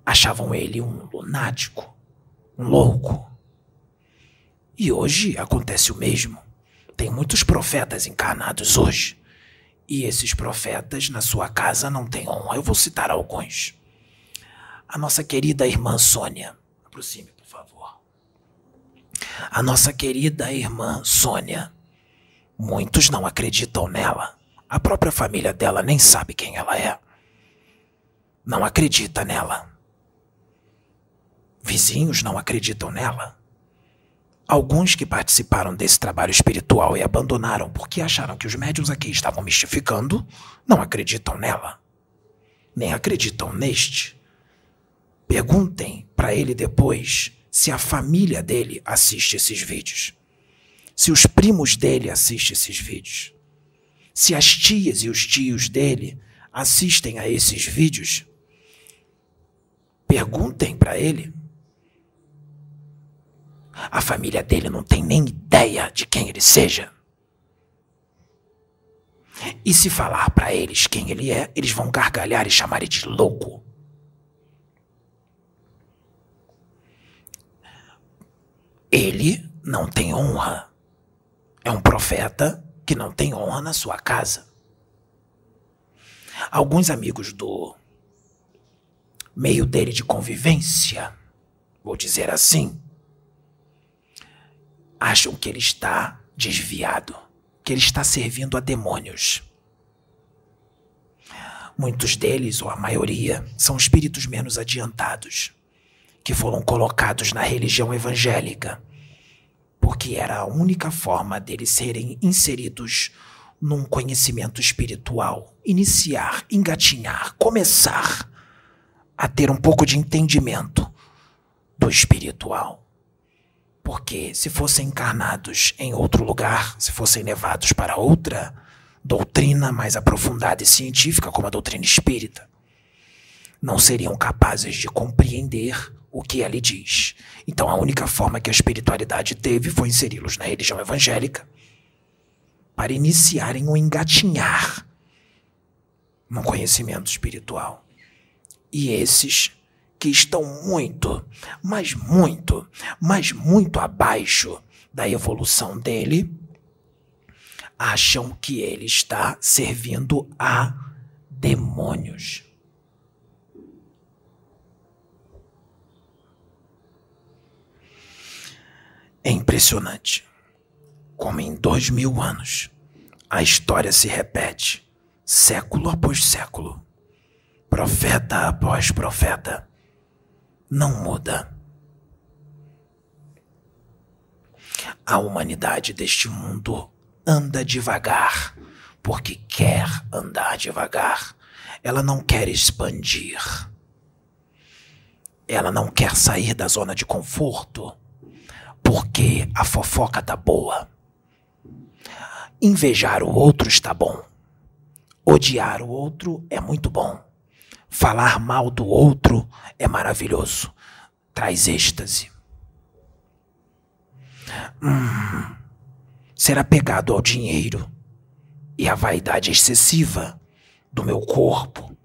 Achavam ele um lunático, louco. E hoje acontece o mesmo. Tem muitos profetas encarnados hoje. E esses profetas na sua casa não têm honra. Eu vou citar alguns. A nossa querida irmã Sônia. Aproxime, por favor. A nossa querida irmã Sônia. Muitos não acreditam nela. A própria família dela nem sabe quem ela é. Não acredita nela. Vizinhos não acreditam nela. Alguns que participaram desse trabalho espiritual e abandonaram porque acharam que os médiums aqui estavam mistificando, não acreditam nela. Nem acreditam neste. Perguntem para ele depois se a família dele assiste esses vídeos. Se os primos dele assistem esses vídeos se as tias e os tios dele assistem a esses vídeos, perguntem para ele. A família dele não tem nem ideia de quem ele seja. E se falar para eles quem ele é, eles vão gargalhar e chamar ele de louco. Ele não tem honra. É um profeta que não tem honra na sua casa. Alguns amigos do meio dele de convivência, vou dizer assim, acham que ele está desviado, que ele está servindo a demônios. Muitos deles, ou a maioria, são espíritos menos adiantados, que foram colocados na religião evangélica porque era a única forma deles serem inseridos num conhecimento espiritual, iniciar, engatinhar, começar a ter um pouco de entendimento do espiritual. Porque se fossem encarnados em outro lugar, se fossem levados para outra doutrina mais aprofundada e científica, como a doutrina espírita, não seriam capazes de compreender o que ele diz. Então a única forma que a espiritualidade teve foi inseri-los na religião evangélica para iniciarem o engatinhar no conhecimento espiritual. E esses que estão muito, mas muito, mas muito abaixo da evolução dele, acham que ele está servindo a demônios. É impressionante como em dois mil anos a história se repete, século após século, profeta após profeta. Não muda. A humanidade deste mundo anda devagar, porque quer andar devagar. Ela não quer expandir. Ela não quer sair da zona de conforto porque a fofoca tá boa. Invejar o outro está bom. Odiar o outro é muito bom. Falar mal do outro é maravilhoso. Traz êxtase. Hum, ser apegado ao dinheiro e à vaidade excessiva do meu corpo,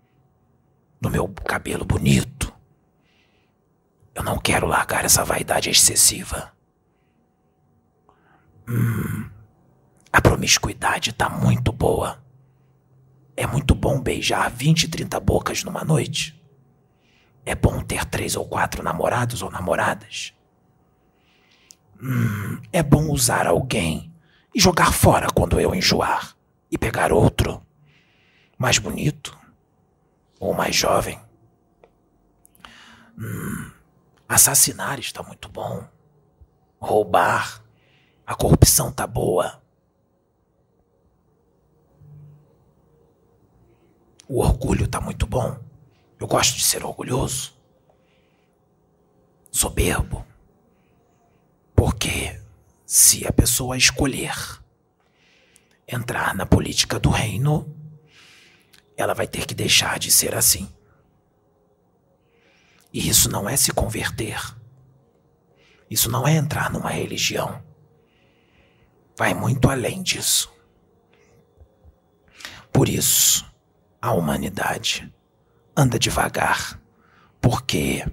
do meu cabelo bonito. Eu não quero largar essa vaidade excessiva. Hum, a promiscuidade tá muito boa. É muito bom beijar 20, 30 bocas numa noite. É bom ter três ou quatro namorados ou namoradas. Hum, é bom usar alguém e jogar fora quando eu enjoar e pegar outro, mais bonito ou mais jovem. Hum, assassinar está muito bom. Roubar, a corrupção tá boa. O orgulho tá muito bom. Eu gosto de ser orgulhoso. Soberbo. Porque se a pessoa escolher entrar na política do reino, ela vai ter que deixar de ser assim. E isso não é se converter. Isso não é entrar numa religião. Vai muito além disso. Por isso, a humanidade anda devagar, porque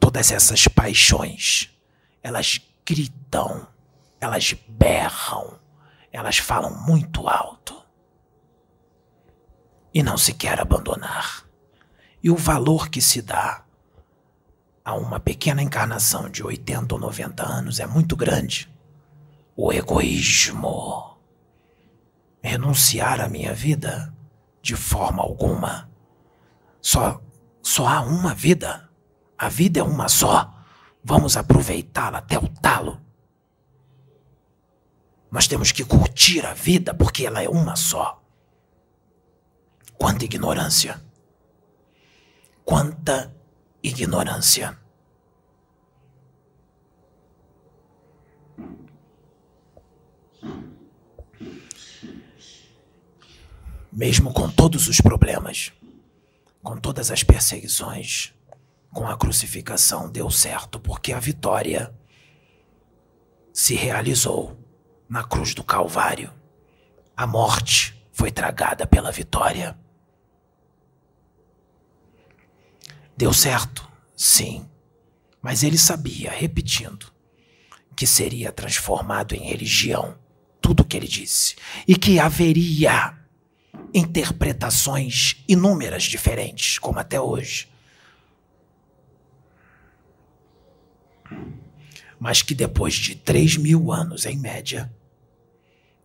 todas essas paixões, elas gritam, elas berram, elas falam muito alto. E não se quer abandonar. E o valor que se dá a uma pequena encarnação de 80 ou 90 anos é muito grande. O egoísmo. Renunciar à minha vida de forma alguma. Só, só há uma vida. A vida é uma só. Vamos aproveitá-la até o talo. Nós temos que curtir a vida porque ela é uma só. Quanta ignorância. Quanta ignorância. Mesmo com todos os problemas, com todas as perseguições, com a crucificação, deu certo, porque a vitória se realizou na cruz do Calvário. A morte foi tragada pela vitória. Deu certo? Sim. Mas ele sabia, repetindo, que seria transformado em religião tudo o que ele disse e que haveria interpretações inúmeras diferentes, como até hoje. Mas que depois de 3 mil anos, em média,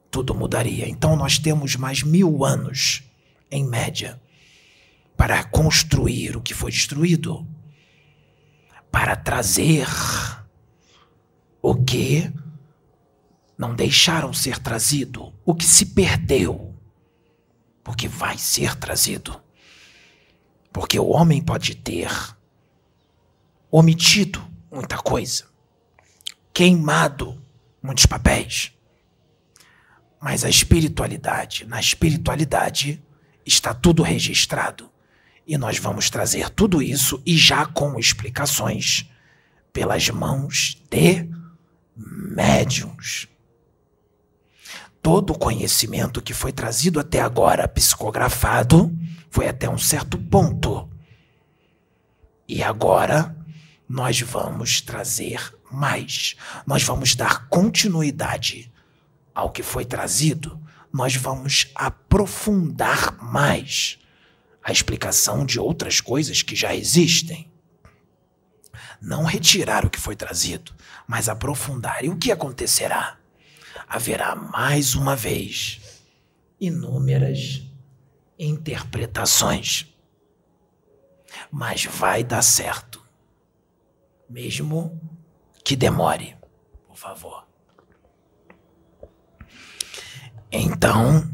tudo mudaria. Então nós temos mais mil anos, em média, para construir o que foi destruído, para trazer o que não deixaram ser trazido, o que se perdeu porque vai ser trazido. Porque o homem pode ter omitido muita coisa, queimado muitos papéis. Mas a espiritualidade, na espiritualidade está tudo registrado. E nós vamos trazer tudo isso e já com explicações pelas mãos de médiums todo o conhecimento que foi trazido até agora psicografado foi até um certo ponto. E agora nós vamos trazer mais. Nós vamos dar continuidade ao que foi trazido. Nós vamos aprofundar mais a explicação de outras coisas que já existem. Não retirar o que foi trazido, mas aprofundar. E o que acontecerá? Haverá mais uma vez inúmeras interpretações. Mas vai dar certo. Mesmo que demore, por favor. Então,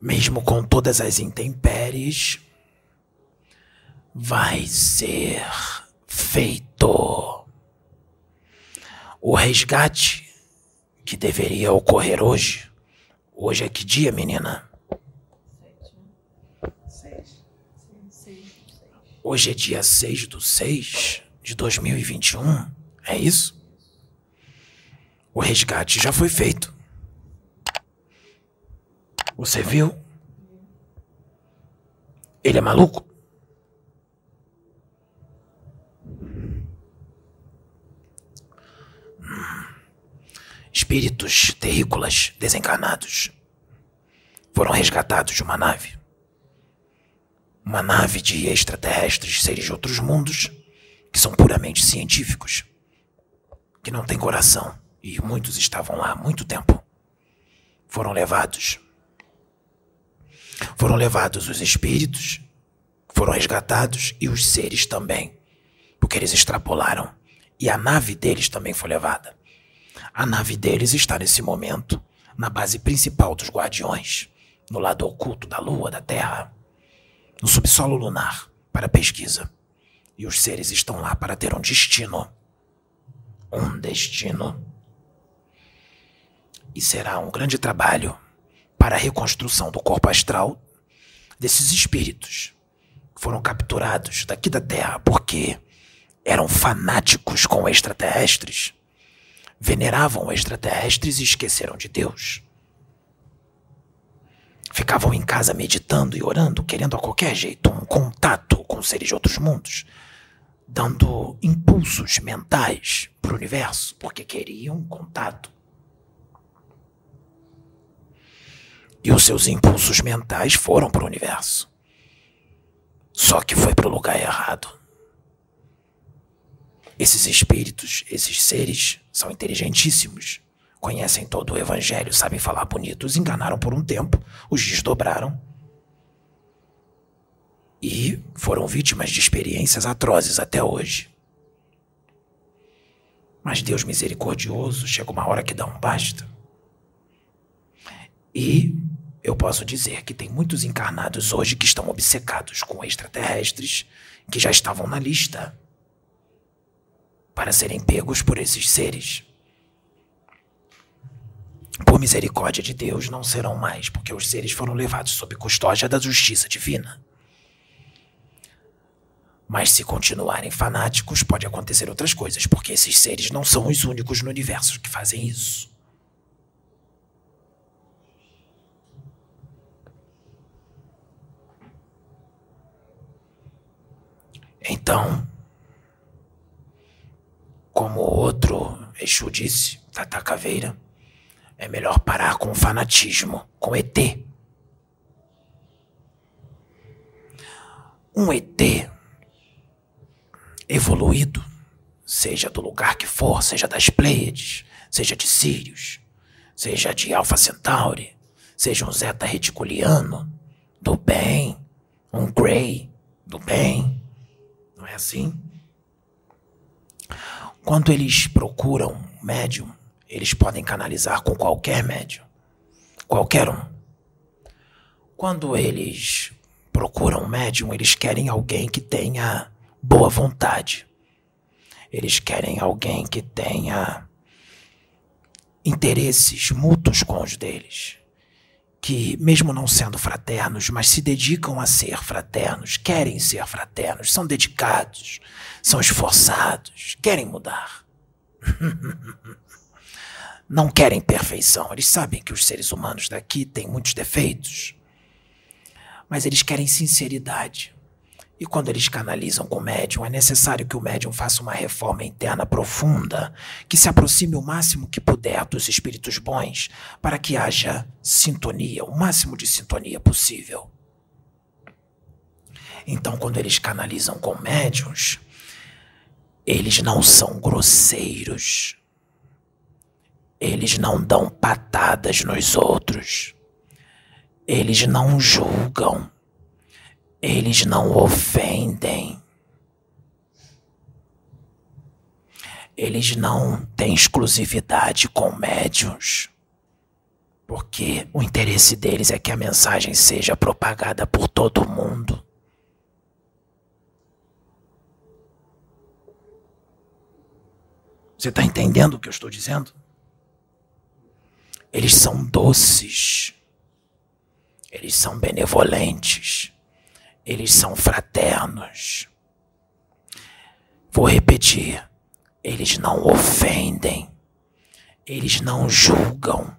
mesmo com todas as intempéries, vai ser feito. O resgate que deveria ocorrer hoje. Hoje é que dia, menina? Hoje é dia 6 do 6 de 2021. É isso? O resgate já foi feito. Você viu? Ele é maluco? Espíritos terrícolas desencarnados foram resgatados de uma nave. Uma nave de extraterrestres, seres de outros mundos, que são puramente científicos, que não têm coração, e muitos estavam lá há muito tempo. Foram levados. Foram levados os espíritos, foram resgatados e os seres também, porque eles extrapolaram. E a nave deles também foi levada. A nave deles está nesse momento na base principal dos Guardiões, no lado oculto da Lua, da Terra, no subsolo lunar, para pesquisa. E os seres estão lá para ter um destino. Um destino. E será um grande trabalho para a reconstrução do corpo astral desses espíritos que foram capturados daqui da Terra porque eram fanáticos com extraterrestres veneravam extraterrestres e esqueceram de Deus. Ficavam em casa meditando e orando, querendo a qualquer jeito um contato com seres de outros mundos, dando impulsos mentais para o universo, porque queriam um contato. E os seus impulsos mentais foram para o universo. Só que foi para o lugar errado. Esses espíritos, esses seres, são inteligentíssimos. Conhecem todo o evangelho, sabem falar bonito. Os enganaram por um tempo, os desdobraram. E foram vítimas de experiências atrozes até hoje. Mas Deus misericordioso, chega uma hora que dá um basta. E eu posso dizer que tem muitos encarnados hoje que estão obcecados com extraterrestres que já estavam na lista para serem pegos por esses seres. Por misericórdia de Deus, não serão mais, porque os seres foram levados sob custódia da justiça divina. Mas se continuarem fanáticos, pode acontecer outras coisas, porque esses seres não são os únicos no universo que fazem isso. Então, como outro Exu disse, Tata Caveira, é melhor parar com o fanatismo, com ET. Um ET evoluído, seja do lugar que for, seja das Pleiades, seja de Sirius, seja de Alpha Centauri, seja um Zeta Reticuliano, do bem, um Grey, do bem. Não é assim? Quando eles procuram médium, eles podem canalizar com qualquer médium. Qualquer um. Quando eles procuram médium, eles querem alguém que tenha boa vontade. Eles querem alguém que tenha interesses mútuos com os deles. Que, mesmo não sendo fraternos, mas se dedicam a ser fraternos, querem ser fraternos, são dedicados, são esforçados, querem mudar. Não querem perfeição. Eles sabem que os seres humanos daqui têm muitos defeitos. Mas eles querem sinceridade. E quando eles canalizam com o médium, é necessário que o médium faça uma reforma interna profunda, que se aproxime o máximo que puder dos espíritos bons, para que haja sintonia, o máximo de sintonia possível. Então, quando eles canalizam com médiums, eles não são grosseiros. Eles não dão patadas nos outros. Eles não julgam. Eles não ofendem. Eles não têm exclusividade com médios. Porque o interesse deles é que a mensagem seja propagada por todo mundo. Você está entendendo o que eu estou dizendo? Eles são doces. Eles são benevolentes. Eles são fraternos. Vou repetir. Eles não ofendem. Eles não julgam.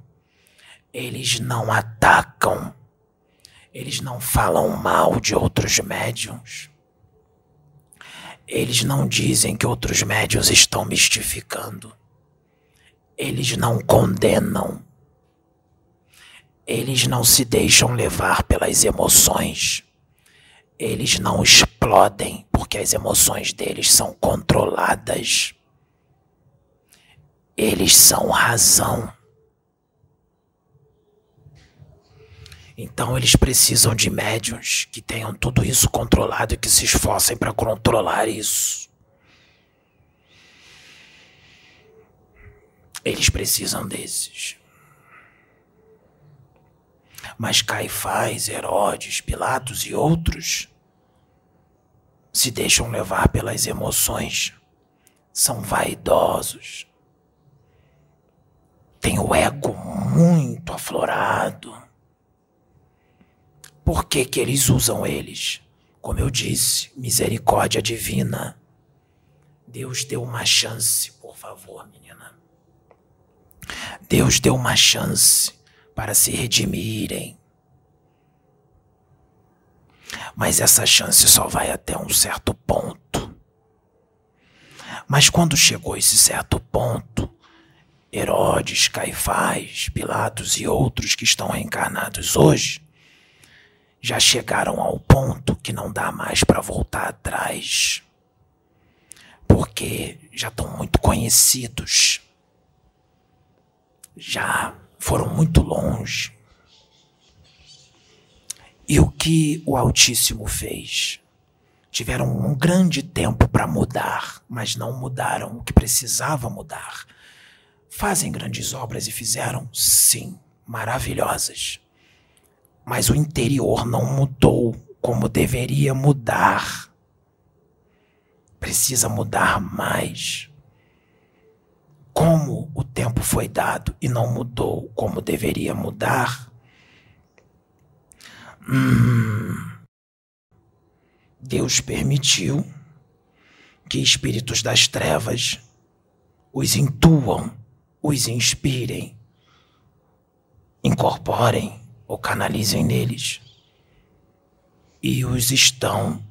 Eles não atacam. Eles não falam mal de outros médiums. Eles não dizem que outros médios estão mistificando. Eles não condenam. Eles não se deixam levar pelas emoções. Eles não explodem porque as emoções deles são controladas. Eles são razão. Então eles precisam de médiums que tenham tudo isso controlado e que se esforcem para controlar isso. Eles precisam desses. Mas Caifás, Herodes, Pilatos e outros se deixam levar pelas emoções, são vaidosos, têm o ego muito aflorado. Por que, que eles usam eles? Como eu disse, misericórdia divina. Deus deu uma chance, por favor, menina. Deus deu uma chance para se redimirem. Mas essa chance só vai até um certo ponto. Mas quando chegou esse certo ponto, Herodes, Caifás, Pilatos e outros que estão reencarnados hoje já chegaram ao ponto que não dá mais para voltar atrás. Porque já estão muito conhecidos. Já foram muito longe. E o que o Altíssimo fez? Tiveram um grande tempo para mudar, mas não mudaram o que precisava mudar. Fazem grandes obras e fizeram, sim, maravilhosas. Mas o interior não mudou como deveria mudar. Precisa mudar mais. Como o tempo foi dado e não mudou como deveria mudar, Hum. Deus permitiu que espíritos das trevas os intuam, os inspirem, incorporem ou canalizem neles e os estão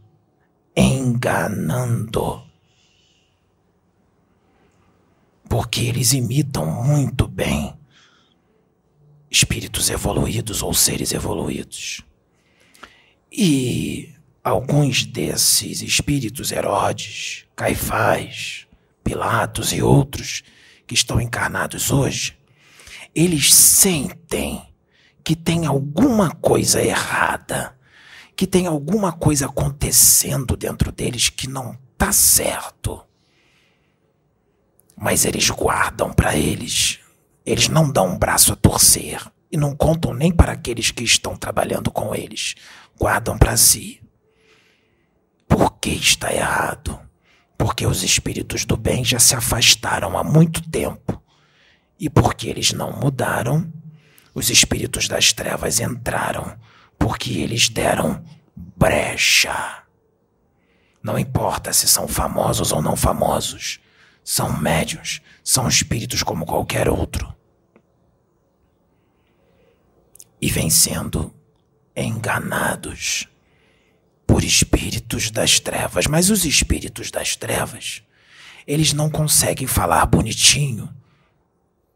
enganando. Porque eles imitam muito bem espíritos evoluídos ou seres evoluídos. E alguns desses espíritos Herodes, Caifás, Pilatos e outros que estão encarnados hoje, eles sentem que tem alguma coisa errada, que tem alguma coisa acontecendo dentro deles que não tá certo. Mas eles guardam para eles. Eles não dão um braço a torcer e não contam nem para aqueles que estão trabalhando com eles guardam para si. Por que está errado? Porque os espíritos do bem já se afastaram há muito tempo. E porque eles não mudaram, os espíritos das trevas entraram, porque eles deram brecha. Não importa se são famosos ou não famosos, são médios, são espíritos como qualquer outro. E vem sendo enganados por espíritos das trevas. Mas os espíritos das trevas, eles não conseguem falar bonitinho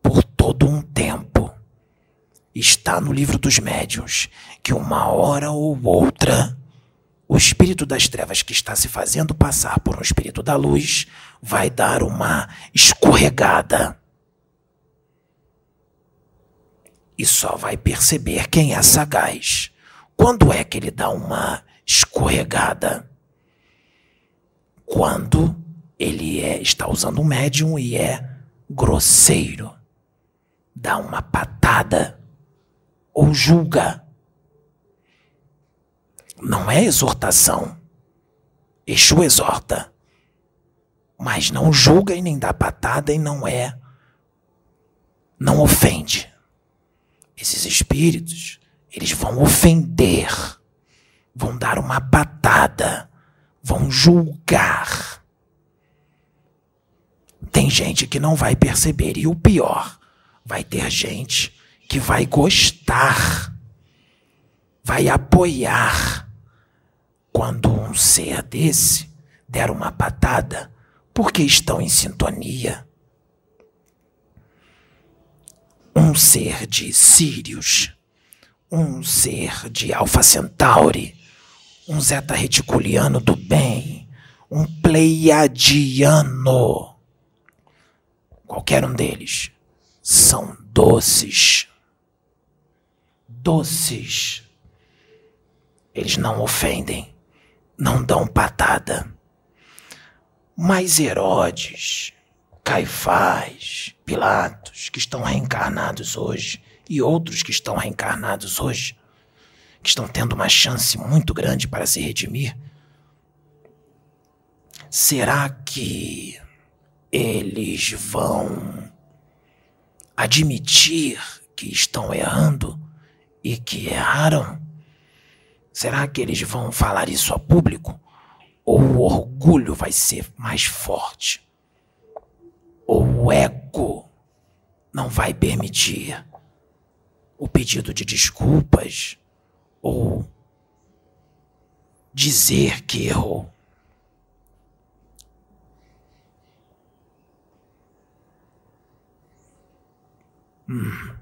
por todo um tempo. Está no livro dos médiuns que uma hora ou outra o espírito das trevas que está se fazendo passar por um espírito da luz vai dar uma escorregada. E só vai perceber quem é sagaz quando é que ele dá uma escorregada? Quando ele é, está usando um médium e é grosseiro, dá uma patada ou julga. Não é exortação. Exu exorta. Mas não julga e nem dá patada e não é. Não ofende. Esses espíritos eles vão ofender, vão dar uma patada, vão julgar. Tem gente que não vai perceber, e o pior, vai ter gente que vai gostar, vai apoiar quando um ser desse der uma patada, porque estão em sintonia. um ser de Sirius, um ser de Alpha Centauri, um Zeta Reticuliano do bem, um Pleiadiano. Qualquer um deles são doces. Doces. Eles não ofendem, não dão patada. Mas Herodes, Caifás, Pilatos, que estão reencarnados hoje, e outros que estão reencarnados hoje, que estão tendo uma chance muito grande para se redimir, será que eles vão admitir que estão errando e que erraram? Será que eles vão falar isso a público? Ou o orgulho vai ser mais forte? Ou o ego não vai permitir o pedido de desculpas? Ou dizer que errou? Hum.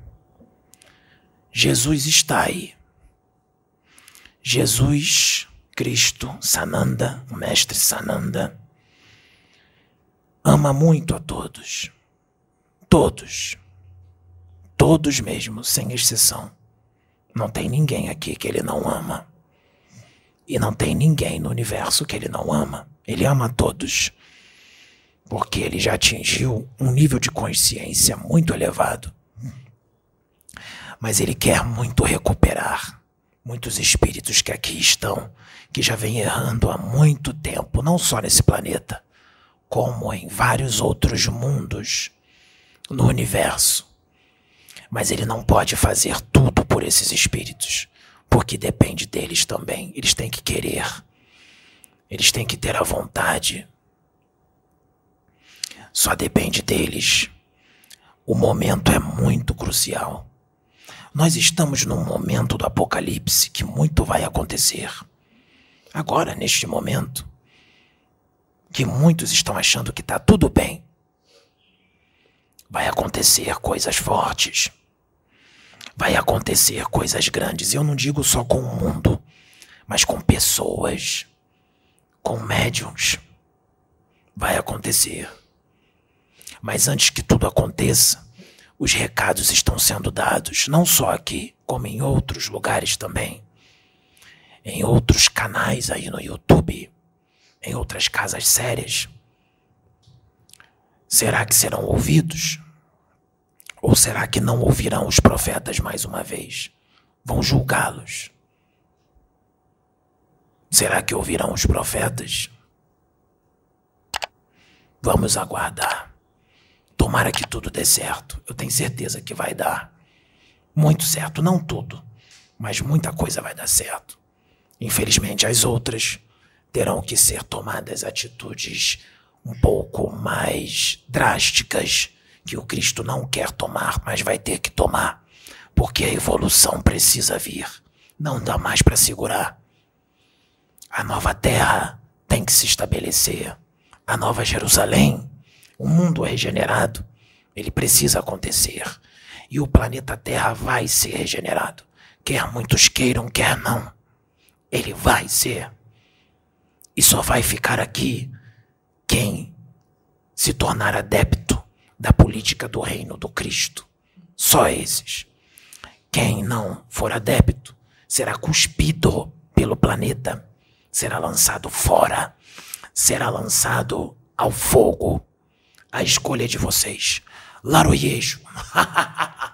Jesus está aí. Jesus Cristo, Sananda, o mestre Sananda, ama muito a todos. Todos. Todos mesmo, sem exceção. Não tem ninguém aqui que ele não ama. E não tem ninguém no universo que ele não ama. Ele ama todos. Porque ele já atingiu um nível de consciência muito elevado. Mas ele quer muito recuperar muitos espíritos que aqui estão, que já vêm errando há muito tempo, não só nesse planeta, como em vários outros mundos no universo. Mas ele não pode fazer tudo por esses espíritos, porque depende deles também. Eles têm que querer, eles têm que ter a vontade. Só depende deles. O momento é muito crucial. Nós estamos num momento do apocalipse que muito vai acontecer. Agora, neste momento, que muitos estão achando que está tudo bem, vai acontecer coisas fortes. Vai acontecer coisas grandes. Eu não digo só com o mundo, mas com pessoas, com médiums. Vai acontecer. Mas antes que tudo aconteça, os recados estão sendo dados, não só aqui, como em outros lugares também. Em outros canais aí no YouTube, em outras casas sérias. Será que serão ouvidos? Ou será que não ouvirão os profetas mais uma vez? Vão julgá-los? Será que ouvirão os profetas? Vamos aguardar. Tomara que tudo dê certo. Eu tenho certeza que vai dar. Muito certo, não tudo, mas muita coisa vai dar certo. Infelizmente, as outras terão que ser tomadas atitudes um pouco mais drásticas que o Cristo não quer tomar, mas vai ter que tomar, porque a evolução precisa vir. Não dá mais para segurar. A nova terra tem que se estabelecer. A nova Jerusalém o mundo é regenerado, ele precisa acontecer. E o planeta Terra vai ser regenerado. Quer muitos queiram, quer não. Ele vai ser. E só vai ficar aqui quem se tornar adepto da política do reino do Cristo. Só esses. Quem não for adepto será cuspido pelo planeta, será lançado fora, será lançado ao fogo a escolha é de vocês. Laroyejo.